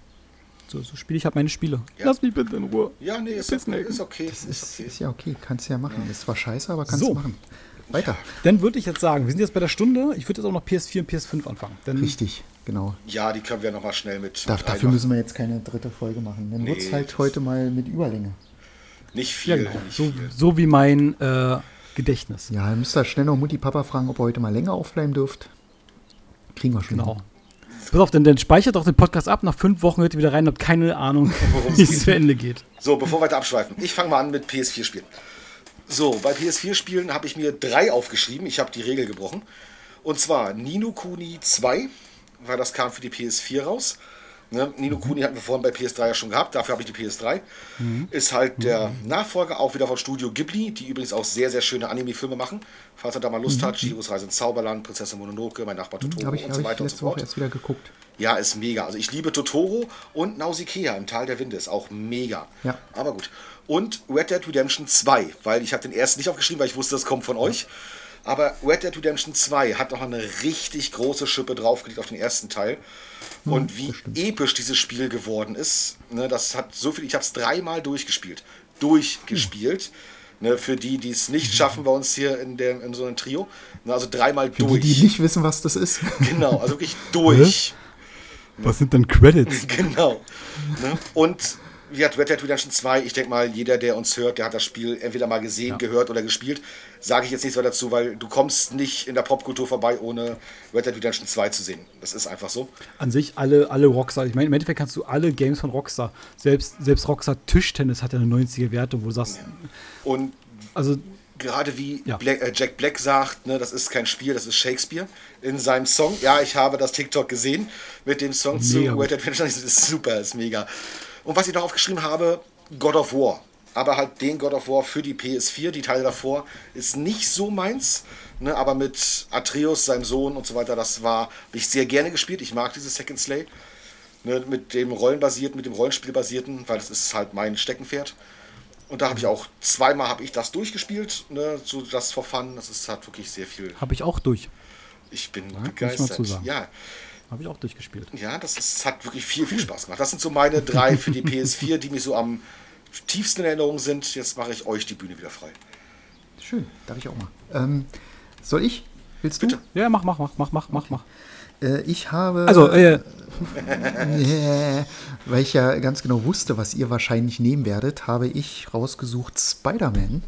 So, so spiele ich halt meine Spiele. Ja. Lass mich bitte in Ruhe. Ja, nee, ist, ist, ist okay. Das ist, ist, okay. ist ja okay, kannst du ja machen. Ja. Ist zwar scheiße, aber kannst du so. machen. Weiter. Dann würde ich jetzt sagen, wir sind jetzt bei der Stunde. Ich würde jetzt auch noch PS4 und PS5 anfangen. Dann Richtig, genau. Ja, die können wir noch mal schnell mit. Mit dafür müssen wir jetzt keine dritte Folge machen. Dann nee, wird es halt heute mal mit Überlänge. Nicht viel. Ja, genau. nicht so, viel. so, wie mein äh, Gedächtnis. Ja, ihr müsst da schnell noch Mutti, Papa fragen, ob ihr heute mal länger aufbleiben dürft. Kriegen wir schon. Genau. Pass auf, dann, dann speichert doch den Podcast ab. Nach fünf Wochen hört ihr wieder rein und habt keine Ahnung, wie es zu Ende geht. So, bevor wir weiter abschweifen. Ich fange mal an mit PS4-Spielen. So, bei PS4-Spielen habe ich mir drei aufgeschrieben. Ich habe die Regel gebrochen. Und zwar Nino Kuni 2, weil das kam für die PS4 raus. Ne? Nino mhm. Kuni hatten wir vorhin bei PS3 ja schon gehabt, dafür habe ich die PS3. Mhm. Ist halt der mhm. Nachfolger auch wieder von Studio Ghibli, die übrigens auch sehr, sehr schöne Anime-Filme machen. Falls er da mal Lust mhm. hat, Giros Reise ins Zauberland, Prinzessin Mononoke, mein Nachbar. Totoro ich, und so weiter und so fort. erst wieder geguckt. Ja, ist mega. Also ich liebe Totoro und Nausicaa im Tal der Winde ist auch mega. Ja. Aber gut. Und Red Dead Redemption 2, weil ich habe den ersten nicht aufgeschrieben, weil ich wusste, das kommt von euch. Aber Red Dead Redemption 2 hat noch eine richtig große Schippe draufgelegt auf den ersten Teil. Hm, und wie episch dieses Spiel geworden ist, ne, das hat so viel, ich habe es dreimal durchgespielt. Durchgespielt. Hm. Ne, für die, die es nicht schaffen bei uns hier in, der, in so einem Trio. Ne, also dreimal für durch. Die, die nicht wissen, was das ist. Genau, also wirklich durch. Was sind denn Credits? genau. Ne? Und wie hat Red Dead Redemption 2, ich denke mal, jeder, der uns hört, der hat das Spiel entweder mal gesehen, ja. gehört oder gespielt. Sage ich jetzt nichts weiter dazu, weil du kommst nicht in der Popkultur vorbei, ohne Red Dead Redemption 2 zu sehen. Das ist einfach so. An sich alle, alle Rockstar. Ich meine, im Endeffekt kannst du alle Games von Rockstar, selbst, selbst Rockstar Tischtennis hat ja eine 90er Werte, wo du sagst. Ja. Und also gerade wie ja. Black, äh, Jack Black sagt, ne, das ist kein Spiel, das ist Shakespeare in seinem Song. Ja, ich habe das TikTok gesehen mit dem Song mega zu Red Dead Redemption. Das ist super, ist mega. Und was ich noch aufgeschrieben habe, God of War. Aber halt den God of War für die PS4. Die Teile davor ist nicht so meins. Ne, aber mit Atreus, seinem Sohn und so weiter, das war, habe ich sehr gerne gespielt. Ich mag dieses Second Slay. Ne, mit dem Rollenbasierten, mit dem Rollenspielbasierten, weil das ist halt mein Steckenpferd. Und da habe ich auch zweimal habe ich das durchgespielt, ne, so das for fun. Das ist halt wirklich sehr viel. Habe ich auch durch. Ich bin ja, begeistert. Ja, habe ich auch durchgespielt. Ja, das ist, hat wirklich viel, viel Spaß gemacht. Das sind so meine drei für die PS4, die mir so am tiefsten in Erinnerung sind. Jetzt mache ich euch die Bühne wieder frei. Schön, darf ich auch mal. Ähm, soll ich? Willst du? Bitte. Ja, mach, mach, mach, mach, mach, mach, mach. Äh, ich habe. Also, äh, yeah, weil ich ja ganz genau wusste, was ihr wahrscheinlich nehmen werdet, habe ich rausgesucht Spider-Man.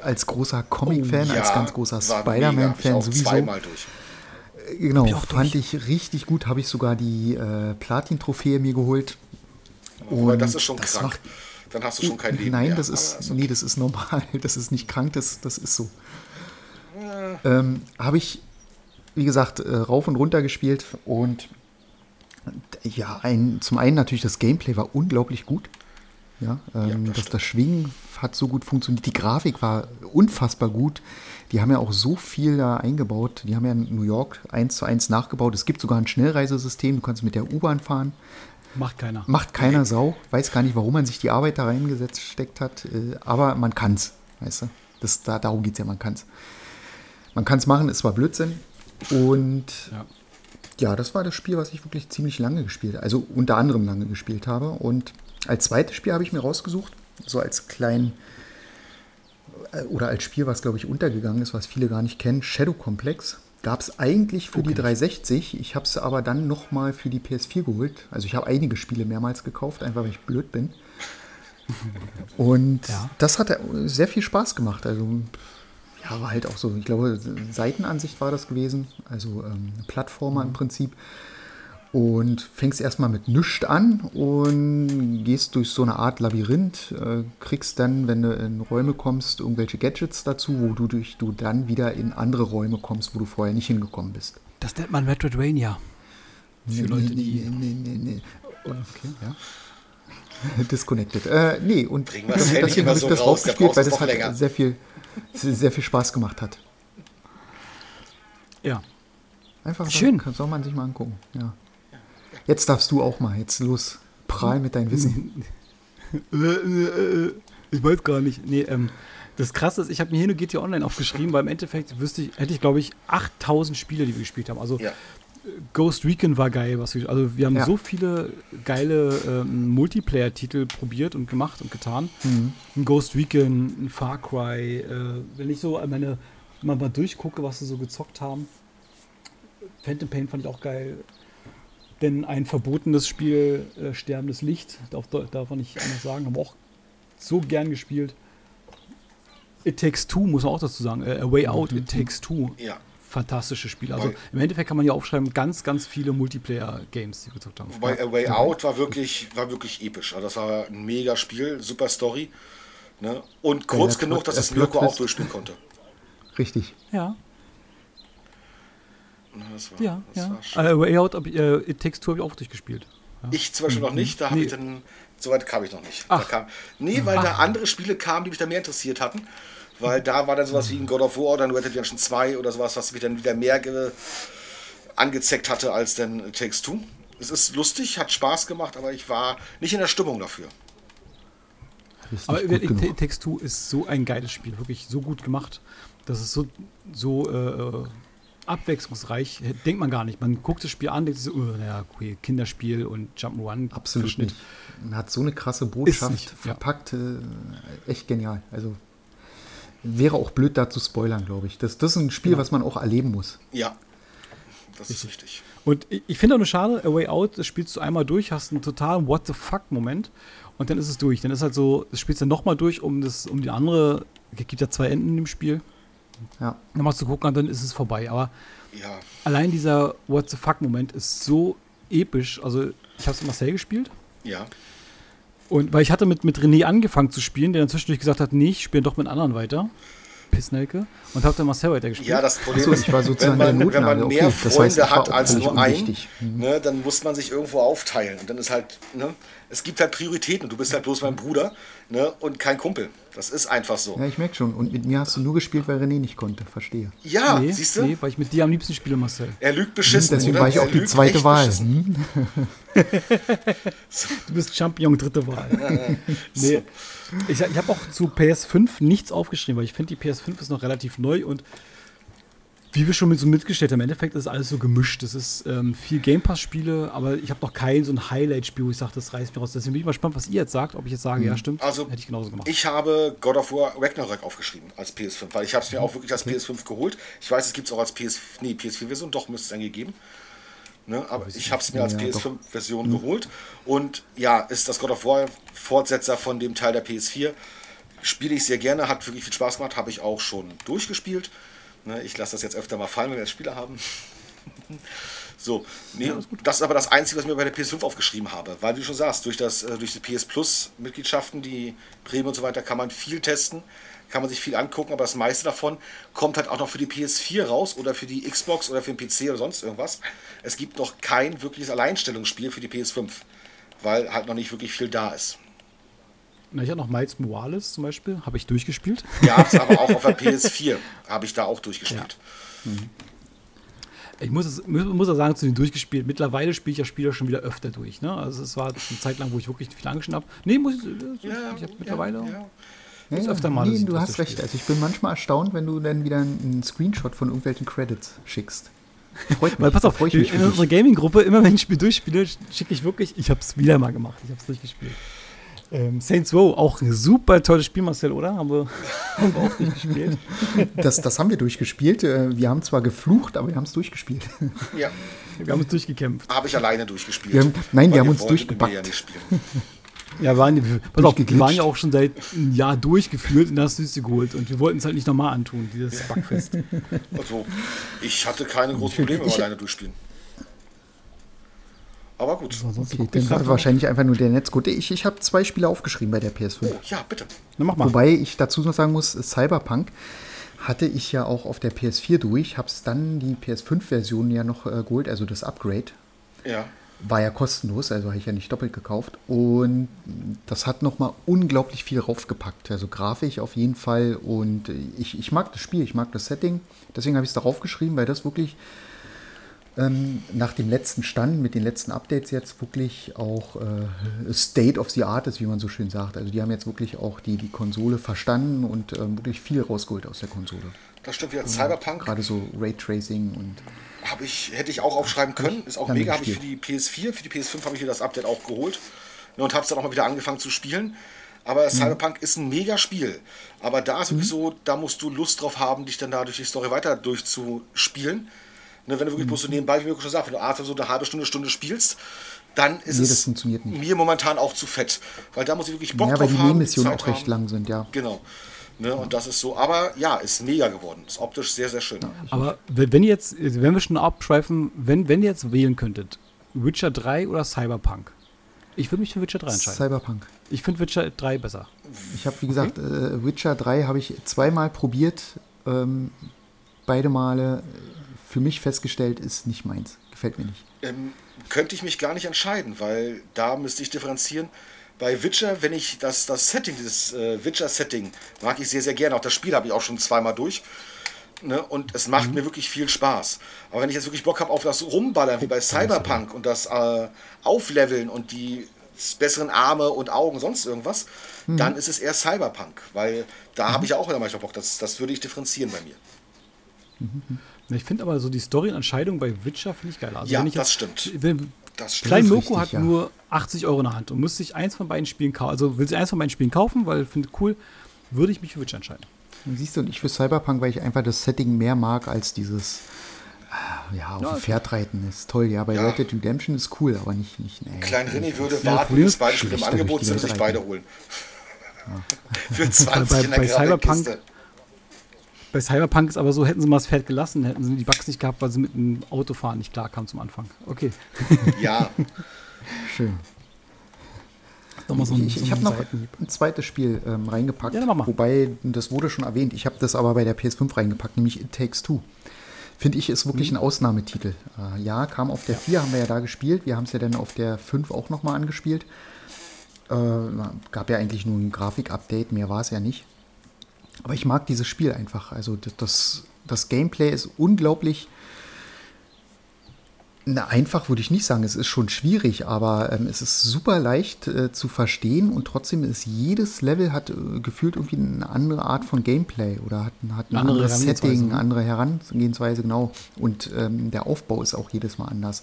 Als großer Comic-Fan, oh, ja, als ganz großer Spider-Man-Fan sowieso. Zweimal durch. Genau, ich fand durch. ich richtig gut. Habe ich sogar die äh, Platin-Trophäe mir geholt. Und das ist schon das krank. Macht, Dann hast du schon kein Leben Nein, mehr. das ist, okay. nee, das ist normal. Das ist nicht krank, das, das ist so. Äh. Ähm, Habe ich, wie gesagt, äh, rauf und runter gespielt und ja, ein, zum einen natürlich das Gameplay war unglaublich gut. Ja, ähm, ja das, das, das Schwingen hat so gut funktioniert. Die Grafik war unfassbar gut. Die haben ja auch so viel da eingebaut. Die haben ja in New York eins zu eins nachgebaut. Es gibt sogar ein Schnellreisesystem. Du kannst mit der U-Bahn fahren. Macht keiner. Macht keiner Sau. Weiß gar nicht, warum man sich die Arbeit da reingesetzt steckt hat. Äh, aber man kann es. Weißt du? Das, da, darum geht es ja, man kann es. Man kann es machen, es war Blödsinn. Und ja. ja, das war das Spiel, was ich wirklich ziemlich lange gespielt habe. Also unter anderem lange gespielt habe. Und als zweites Spiel habe ich mir rausgesucht, so als kleinen äh, oder als Spiel, was glaube ich untergegangen ist, was viele gar nicht kennen, Shadow Complex. Gab es eigentlich für okay. die 360. Ich habe es aber dann nochmal für die PS4 geholt. Also ich habe einige Spiele mehrmals gekauft, einfach weil ich blöd bin. Und ja. das hat sehr viel Spaß gemacht. Also ja, war halt auch so, ich glaube, Seitenansicht war das gewesen. Also ähm, Plattformer mhm. im Prinzip und fängst erstmal mit nichts an und gehst durch so eine Art Labyrinth, äh, kriegst dann, wenn du in Räume kommst, irgendwelche Gadgets dazu, wo du, durch, du dann wieder in andere Räume kommst, wo du vorher nicht hingekommen bist. Das nennt man Metroidvania. Für nee, Leute, die. Nee, nee, nee, Okay, ja. Disconnected. Äh, nee, und deswegen habe ich das raus, rausgespielt, weil das halt sehr viel, sehr viel Spaß gemacht hat. Ja. Einfach Schön. soll man sich mal angucken. Ja. Jetzt darfst du auch mal. Jetzt los. Prahl mit deinem Wissen. ich weiß gar nicht. Nee, ähm, das Krasse ist, ich habe mir hier nur GTA Online aufgeschrieben, weil im Endeffekt wüsste ich, hätte ich, glaube ich, 8000 Spiele, die wir gespielt haben. Also ja. Ghost Recon war geil, was wir, also wir haben ja. so viele geile ähm, Multiplayer-Titel probiert und gemacht und getan. Mhm. Ein Ghost Recon, ein Far Cry, äh, wenn ich so meine, mal, mal durchgucke, was sie so gezockt haben. Phantom Pain fand ich auch geil. Denn ein verbotenes Spiel, äh, Sterbendes Licht, darf, darf man nicht anders sagen, haben wir auch so gern gespielt. It Takes Two, muss man auch dazu sagen. Äh, A Way Out, It Takes Two. Ja. fantastisches Spiel. Also im Endeffekt kann man ja aufschreiben, ganz, ganz viele Multiplayer-Games, die wir gezockt haben. Wobei A Way Out war wirklich, war wirklich episch. Also das war ein mega Spiel, super Story. Ne? Und kurz ja, genug, dass es Mirko auch durchspielen konnte. Richtig. Ja. Das war, ja, das ja. War uh, Way Out, äh, It Takes Two habe ich auch durchgespielt. Ja. Ich zum Beispiel mhm. noch nicht, da habe nee. ich dann, soweit kam ich noch nicht. Ach. Da kam, nee, weil Ach. da andere Spiele kamen, die mich da mehr interessiert hatten. Weil da war dann sowas wie ein God of War oder ein Red Dead Redemption 2 oder sowas, was mich dann wieder mehr angezeckt hatte als dann It Takes Two. Es ist lustig, hat Spaß gemacht, aber ich war nicht in der Stimmung dafür. Aber It Takes Two ist so ein geiles Spiel, wirklich so gut gemacht. Das ist so, so äh, abwechslungsreich, denkt man gar nicht. Man guckt das Spiel an, denkt so, oh, naja, okay, Kinderspiel und Jump'n'Run. Absolut nicht. Man hat so eine krasse Botschaft nicht, verpackt, ja. äh, echt genial. Also wäre auch blöd da zu spoilern, glaube ich. Das, das ist ein Spiel, genau. was man auch erleben muss. Ja, das ist richtig. Und ich, ich finde auch eine Schade, A Way Out, das spielst du einmal durch, hast einen totalen What the fuck-Moment und dann ist es durch. Dann ist halt so, das spielst du nochmal durch, um das, um die andere, es gibt ja zwei Enden im Spiel. Ja. Nochmal zu gucken, und dann ist es vorbei. Aber ja. allein dieser What the fuck-Moment ist so episch. Also, ich habe es Marcel gespielt. Ja. Und weil ich hatte mit, mit René angefangen zu spielen, der dann zwischendurch gesagt hat, nee, ich spiele doch mit anderen weiter. Pissnelke und habe dann Marcel weitergespielt. Ja, das Problem so, ist, ich war sozusagen wenn man, wenn man mehr okay, Freunde das heißt, hat als nur einen, mhm. ne, dann muss man sich irgendwo aufteilen. Und dann ist halt, ne, es gibt halt Prioritäten. Du bist halt bloß mein Bruder ne, und kein Kumpel. Das ist einfach so. Ja, ich merke schon. Und mit mir hast du nur gespielt, weil René nicht konnte. Verstehe. Ja, nee, siehst du? Nee, weil ich mit dir am liebsten spiele, Marcel. Er lügt beschissen. Deswegen oder? war ich auch die zweite Wahl. Hm? du bist Champion, dritte Wahl. nee. Ich, ich habe auch zu PS5 nichts aufgeschrieben, weil ich finde, die PS5 ist noch relativ neu und wie wir schon mit so mitgestellt haben, im Endeffekt ist alles so gemischt. Es ist ähm, viel Game Pass-Spiele, aber ich habe noch kein so ein Highlight-Spiel, wo ich sage, das reißt mir raus. Deswegen bin ich mal gespannt, was ihr jetzt sagt, ob ich jetzt sage, mhm. ja, stimmt. Also, hätte ich genauso gemacht. Ich habe God of War Ragnarok aufgeschrieben als PS5, weil ich habe es mir auch wirklich als okay. PS5 geholt. Ich weiß, es gibt es auch als PS, nee, PS4-Version, doch müsste es eigentlich geben. Ne, aber ich habe es mir als ja, PS5-Version mhm. geholt. Und ja, ist das God of War Fortsetzer von dem Teil der PS4. Spiele ich sehr gerne, hat wirklich viel Spaß gemacht, habe ich auch schon durchgespielt. Ne, ich lasse das jetzt öfter mal fallen, wenn wir jetzt Spieler haben. so, nee, ja, das ist aber das Einzige, was ich mir bei der PS5 aufgeschrieben habe. Weil, wie du schon sagst, durch, das, äh, durch die PS Plus-Mitgliedschaften, die Prämie und so weiter, kann man viel testen, kann man sich viel angucken, aber das meiste davon kommt halt auch noch für die PS4 raus oder für die Xbox oder für den PC oder sonst irgendwas. Es gibt noch kein wirkliches Alleinstellungsspiel für die PS5, weil halt noch nicht wirklich viel da ist. Na, ich habe noch Miles Morales zum Beispiel, habe ich durchgespielt. Ja, aber auch auf der PS4 habe ich da auch durchgespielt. Ja. Mhm. Ich muss, es, muss auch sagen, zu den durchgespielt. Mittlerweile spiele ich ja Spieler schon wieder öfter durch. Ne? Also es war eine Zeit lang, wo ich wirklich viel angeschnitten habe. Nee, muss ich, äh, ja, ich habe mittlerweile ja, ja. Öfter mal. Nee, du hast recht. Also ich bin manchmal erstaunt, wenn du dann wieder einen Screenshot von irgendwelchen Credits schickst. Freut mich. Weil pass auf, ich in unserer Gaming-Gruppe, immer wenn ich ein Spiel durchspiele, schicke ich wirklich, ich habe es wieder mal gemacht. Ich habe es durchgespielt. Ähm, Saints Row, auch ein super tolles Spiel, Marcel, oder? Haben wir, haben wir auch durchgespielt. Das, das haben wir durchgespielt. Äh, wir haben zwar geflucht, aber wir haben es durchgespielt. Ja. Wir haben es durchgekämpft. Habe ich alleine durchgespielt. Wir haben, nein, wir haben uns durchgepackt. Ja, waren, pass auf, wir waren ja auch schon seit einem Jahr durchgeführt und da hast du es geholt. Und wir wollten es halt nicht nochmal antun, dieses Backfest. Also, ich hatte keine großen Probleme beim alleine durchspielen. Aber gut. Okay, dann war wahrscheinlich einfach nur der Netzcode. Ich, ich habe zwei Spiele aufgeschrieben bei der PS5. Oh, ja, bitte. Na, mach mal. Wobei ich dazu noch sagen muss, Cyberpunk hatte ich ja auch auf der PS4 durch, habe es dann die PS5-Version ja noch äh, geholt, also das Upgrade. Ja. War ja kostenlos, also habe ich ja nicht doppelt gekauft. Und das hat nochmal unglaublich viel raufgepackt. Also grafisch auf jeden Fall. Und ich, ich mag das Spiel, ich mag das Setting. Deswegen habe ich es darauf geschrieben, weil das wirklich ähm, nach dem letzten Stand, mit den letzten Updates jetzt wirklich auch äh, State of the Art ist, wie man so schön sagt. Also die haben jetzt wirklich auch die, die Konsole verstanden und ähm, wirklich viel rausgeholt aus der Konsole. Das stimmt wieder. Cyberpunk. Gerade so Raytracing und. Habe ich, hätte ich auch aufschreiben können. Ist auch mega. Habe ich für die PS4, für die PS5 habe ich mir das Update auch geholt. Und habe es dann auch mal wieder angefangen zu spielen. Aber mhm. Cyberpunk ist ein mega Spiel. Aber da ist mhm. so, da musst du Lust drauf haben, dich dann da durch die Story weiter durchzuspielen. Ne, wenn du wirklich mhm. bloß so nebenbei, wie wir schon gesagt wenn du einfach so eine halbe Stunde, Stunde spielst, dann ist nee, es mir momentan auch zu fett. Weil da muss ich wirklich Bock ja, drauf haben. Ja, weil die Nebenmissionen auch recht haben. lang sind, ja. Genau. Ne, und das ist so, aber ja, ist mega geworden. Ist optisch sehr, sehr schön. Aber wenn jetzt, wenn wir schon abschweifen, wenn, wenn ihr jetzt wählen könntet, Witcher 3 oder Cyberpunk? Ich würde mich für Witcher 3 entscheiden. Cyberpunk. Ich finde Witcher 3 besser. Ich habe, wie gesagt, okay. äh, Witcher 3 habe ich zweimal probiert. Ähm, beide Male für mich festgestellt, ist nicht meins. Gefällt mir nicht. Ähm, könnte ich mich gar nicht entscheiden, weil da müsste ich differenzieren. Bei Witcher, wenn ich das, das Setting, dieses äh, Witcher-Setting, mag ich sehr, sehr gerne. Auch das Spiel habe ich auch schon zweimal durch. Ne? Und es macht mhm. mir wirklich viel Spaß. Aber wenn ich jetzt wirklich Bock habe auf das Rumballern, wie bei Cyberpunk und das äh, Aufleveln und die besseren Arme und Augen, sonst irgendwas, mhm. dann ist es eher Cyberpunk. Weil da mhm. habe ich auch immer manchmal Bock. Das, das würde ich differenzieren bei mir. Mhm. Ich finde aber so die Story-Entscheidung bei Witcher finde ich geil. Also ja, das jetzt, stimmt. Wenn, das stimmt. Klein Loco hat ja. nur 80 Euro in der Hand und muss sich eins von beiden Spielen kaufen. Also will sie eins von beiden Spielen kaufen, weil finde cool, würde ich mich für Witcher entscheiden. Siehst du, und ich für Cyberpunk, weil ich einfach das Setting mehr mag als dieses äh, ja, auf ja, dem Pferd reiten ist toll, ja. Bei ja. Red Dead Redemption ist cool, aber nicht. nicht nee, Klein René würde ja, warten, bis beide Spiele im Angebot sind und sich beide holen. Ja. Für 20 bei, in der bei Cyberpunk, Kiste. Bei Cyberpunk ist aber so, hätten sie mal das Pferd gelassen, hätten sie die Bugs nicht gehabt, weil sie mit dem Autofahren nicht klar kamen zum Anfang. Okay. Ja. Schön. Nochmal so ein, ich, ich, ich habe noch ein zweites Spiel ähm, reingepackt, ja, wobei, das wurde schon erwähnt, ich habe das aber bei der PS5 reingepackt, nämlich It Takes Two. Finde ich, ist wirklich mhm. ein Ausnahmetitel. Äh, ja, kam auf der ja. 4, haben wir ja da gespielt. Wir haben es ja dann auf der 5 auch nochmal angespielt. Äh, gab ja eigentlich nur ein Grafik-Update, mehr war es ja nicht. Aber ich mag dieses Spiel einfach. Also das, das Gameplay ist unglaublich na, einfach würde ich nicht sagen, es ist schon schwierig, aber ähm, es ist super leicht äh, zu verstehen und trotzdem ist jedes Level hat äh, gefühlt irgendwie eine andere Art von Gameplay oder hat, hat ein andere anderes Setting, eine andere Herangehensweise, genau. Und ähm, der Aufbau ist auch jedes Mal anders.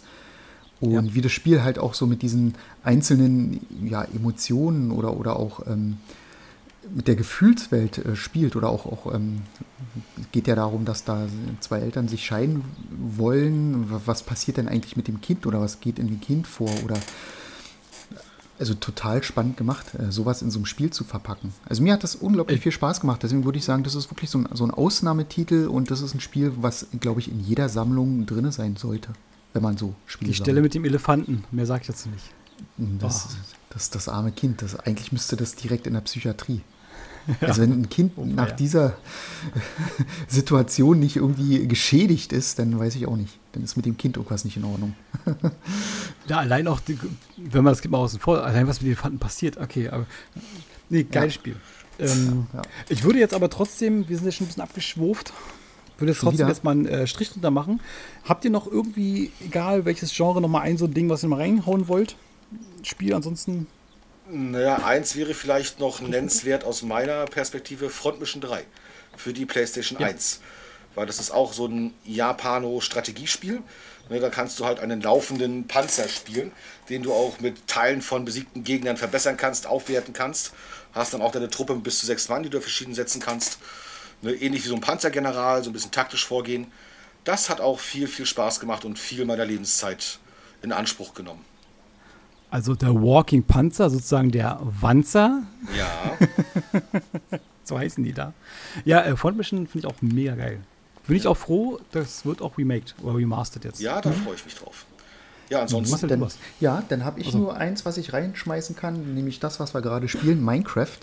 Und ja. wie das Spiel halt auch so mit diesen einzelnen ja, Emotionen oder, oder auch ähm, mit der Gefühlswelt äh, spielt oder auch, auch ähm, geht ja darum, dass da zwei Eltern sich scheiden wollen. Was passiert denn eigentlich mit dem Kind oder was geht in dem Kind vor oder also total spannend gemacht, äh, sowas in so einem Spiel zu verpacken. Also mir hat das unglaublich viel Spaß gemacht. Deswegen würde ich sagen, das ist wirklich so ein, so ein Ausnahmetitel und das ist ein Spiel, was, glaube ich, in jeder Sammlung drin sein sollte, wenn man so spielt. Die Stelle sammelt. mit dem Elefanten, mehr sagt jetzt nicht. Das, oh. Das, das arme Kind, das, eigentlich müsste das direkt in der Psychiatrie. Also wenn ein Kind nach dieser Situation nicht irgendwie geschädigt ist, dann weiß ich auch nicht. Dann ist mit dem Kind irgendwas nicht in Ordnung. ja, allein auch, die, wenn man das mal außen vor, allein was mit den Elefanten passiert, okay, aber nee, geiles ja. Spiel. Ähm, ja. Ich würde jetzt aber trotzdem, wir sind ja schon ein bisschen abgeschwuft, würde jetzt trotzdem jetzt mal einen äh, Strich drunter machen. Habt ihr noch irgendwie, egal welches Genre, noch mal ein so ein Ding, was ihr mal reinhauen wollt? Spiel, ansonsten naja, eins wäre vielleicht noch nennenswert aus meiner Perspektive Front Mission 3 für die PlayStation ja. 1. Weil das ist auch so ein Japano-Strategiespiel. Ne, da kannst du halt einen laufenden Panzer spielen, den du auch mit Teilen von besiegten Gegnern verbessern kannst, aufwerten kannst. Hast dann auch deine Truppe bis zu sechs Mann, die du verschieden setzen kannst. Ne, ähnlich wie so ein Panzergeneral, so ein bisschen taktisch vorgehen. Das hat auch viel, viel Spaß gemacht und viel meiner Lebenszeit in Anspruch genommen. Also der Walking Panzer, sozusagen der Wanzer. Ja. so heißen die da. Ja, äh, Front Mission finde ich auch mega geil. Bin ich auch froh, das wird auch remaked oder remastered jetzt. Ja, da mhm. freue ich mich drauf. Ja, ansonsten. Dann, ja, dann habe ich also. nur eins, was ich reinschmeißen kann, nämlich das, was wir gerade spielen, Minecraft.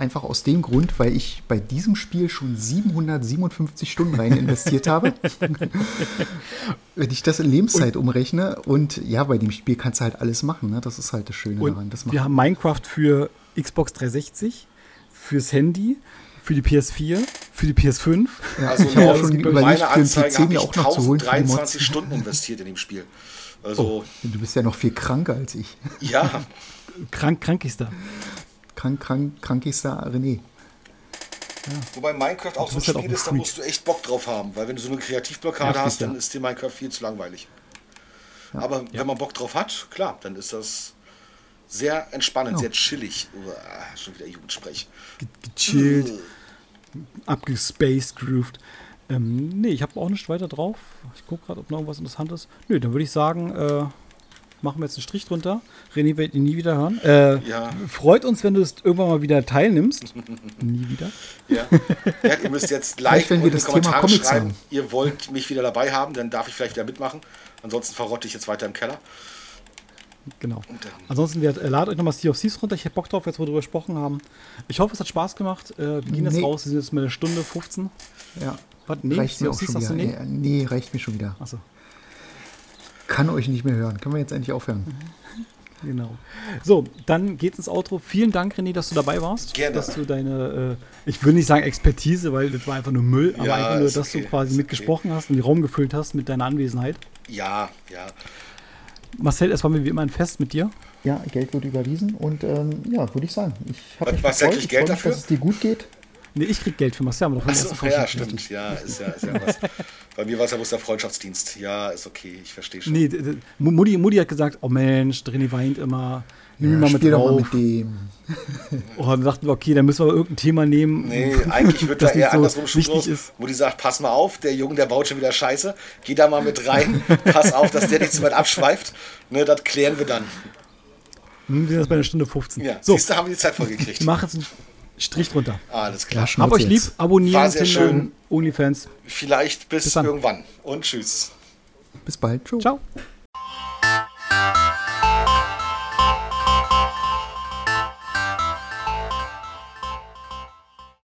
Einfach aus dem Grund, weil ich bei diesem Spiel schon 757 Stunden rein investiert habe. Wenn ich das in Lebenszeit und, umrechne. Und ja, bei dem Spiel kannst du halt alles machen. Ne? Das ist halt das Schöne daran. Das wir haben Minecraft für Xbox 360, fürs Handy, für die PS4, für die PS5. Ja, also ich habe auch schon überlegt, für den PC mir auch noch zu holen. 23 Stunden investiert in dem Spiel. Also, oh, du bist ja noch viel kranker als ich. Ja. Krank, krankigster krank, krank, krankigster René. Ja. Wobei Minecraft auch so ein Spiel ist, da musst du echt Bock drauf haben, weil wenn du so eine Kreativblockade ja, hast, dann ist dir Minecraft viel zu langweilig. Ja. Aber wenn man Bock drauf hat, klar, dann ist das sehr entspannend, sehr chillig. Uh, schon wieder Jugendsprech. Gechillt, uh. abgespaced, grooved. Ähm, nee, ich habe auch nicht weiter drauf. Ich gucke gerade, ob noch irgendwas Interessantes. Nö, dann würde ich sagen, äh, machen wir jetzt einen Strich drunter. René wird ihn nie wieder hören. Äh, ja. Freut uns, wenn du es irgendwann mal wieder teilnimmst. nie wieder. Ja. ja. ihr müsst jetzt und in die Kommentare schreiben, haben. ihr wollt mich wieder dabei haben, dann darf ich vielleicht wieder mitmachen. Ansonsten verrotte ich jetzt weiter im Keller. Genau. Ansonsten, wir, äh, ladet euch nochmal Sea of Thieves runter. Ich hätte Bock drauf, jetzt wo wir darüber gesprochen haben. Ich hoffe, es hat Spaß gemacht. Äh, wir gehen nee. jetzt raus. Wir sind jetzt mal eine Stunde 15. Ja. Was? Nee, reicht sea mir auch schon wieder. Nee? nee, reicht mir schon wieder. Achso. Kann euch nicht mehr hören. Können wir jetzt endlich aufhören? Genau. So, dann geht's ins Outro. Vielen Dank, René, dass du dabei warst. Gerne. Dass du deine, äh, ich will nicht sagen Expertise, weil das war einfach nur Müll, aber ja, einfach nur, dass okay, du quasi mitgesprochen okay. hast und den Raum gefüllt hast mit deiner Anwesenheit. Ja, ja. Marcel, es war mir wie immer ein Fest mit dir. Ja, Geld wird überwiesen und ähm, ja, würde ich sagen. Ich habe mich Marcel, gefreut. Ich Geld dafür? dass es dir gut geht. Nee, ich krieg Geld für Marcel, aber doch Achso, ja, stimmt. Ja, ist ja, ist ja was. Bei mir war es ja bloß der Freundschaftsdienst. Ja, ist okay, ich verstehe schon. Nee, Mutti, Mutti hat gesagt, oh Mensch, Drini weint immer. Nimm ja, mal mit drauf. Mal mit dem. Oh, dann dachten wir, okay, dann müssen wir irgendein Thema nehmen. Nee, eigentlich wird da eher so andersrum wichtig ist. Mutti sagt, pass mal auf, der Junge, der baut schon wieder Scheiße. Geh da mal mit rein. pass auf, dass der nicht zu weit abschweift. Ne, das klären wir dann. Hm, wir sind jetzt bei einer Stunde 15. Ja, so. siehst du, haben wir die Zeit vollgekriegt. Mach jetzt einen Strich drunter. Alles klar. Ja, Hab euch lieb, abonnieren, War sehr schön. OnlyFans. Vielleicht bis, bis irgendwann. Und tschüss. Bis bald. Ciao. Ciao.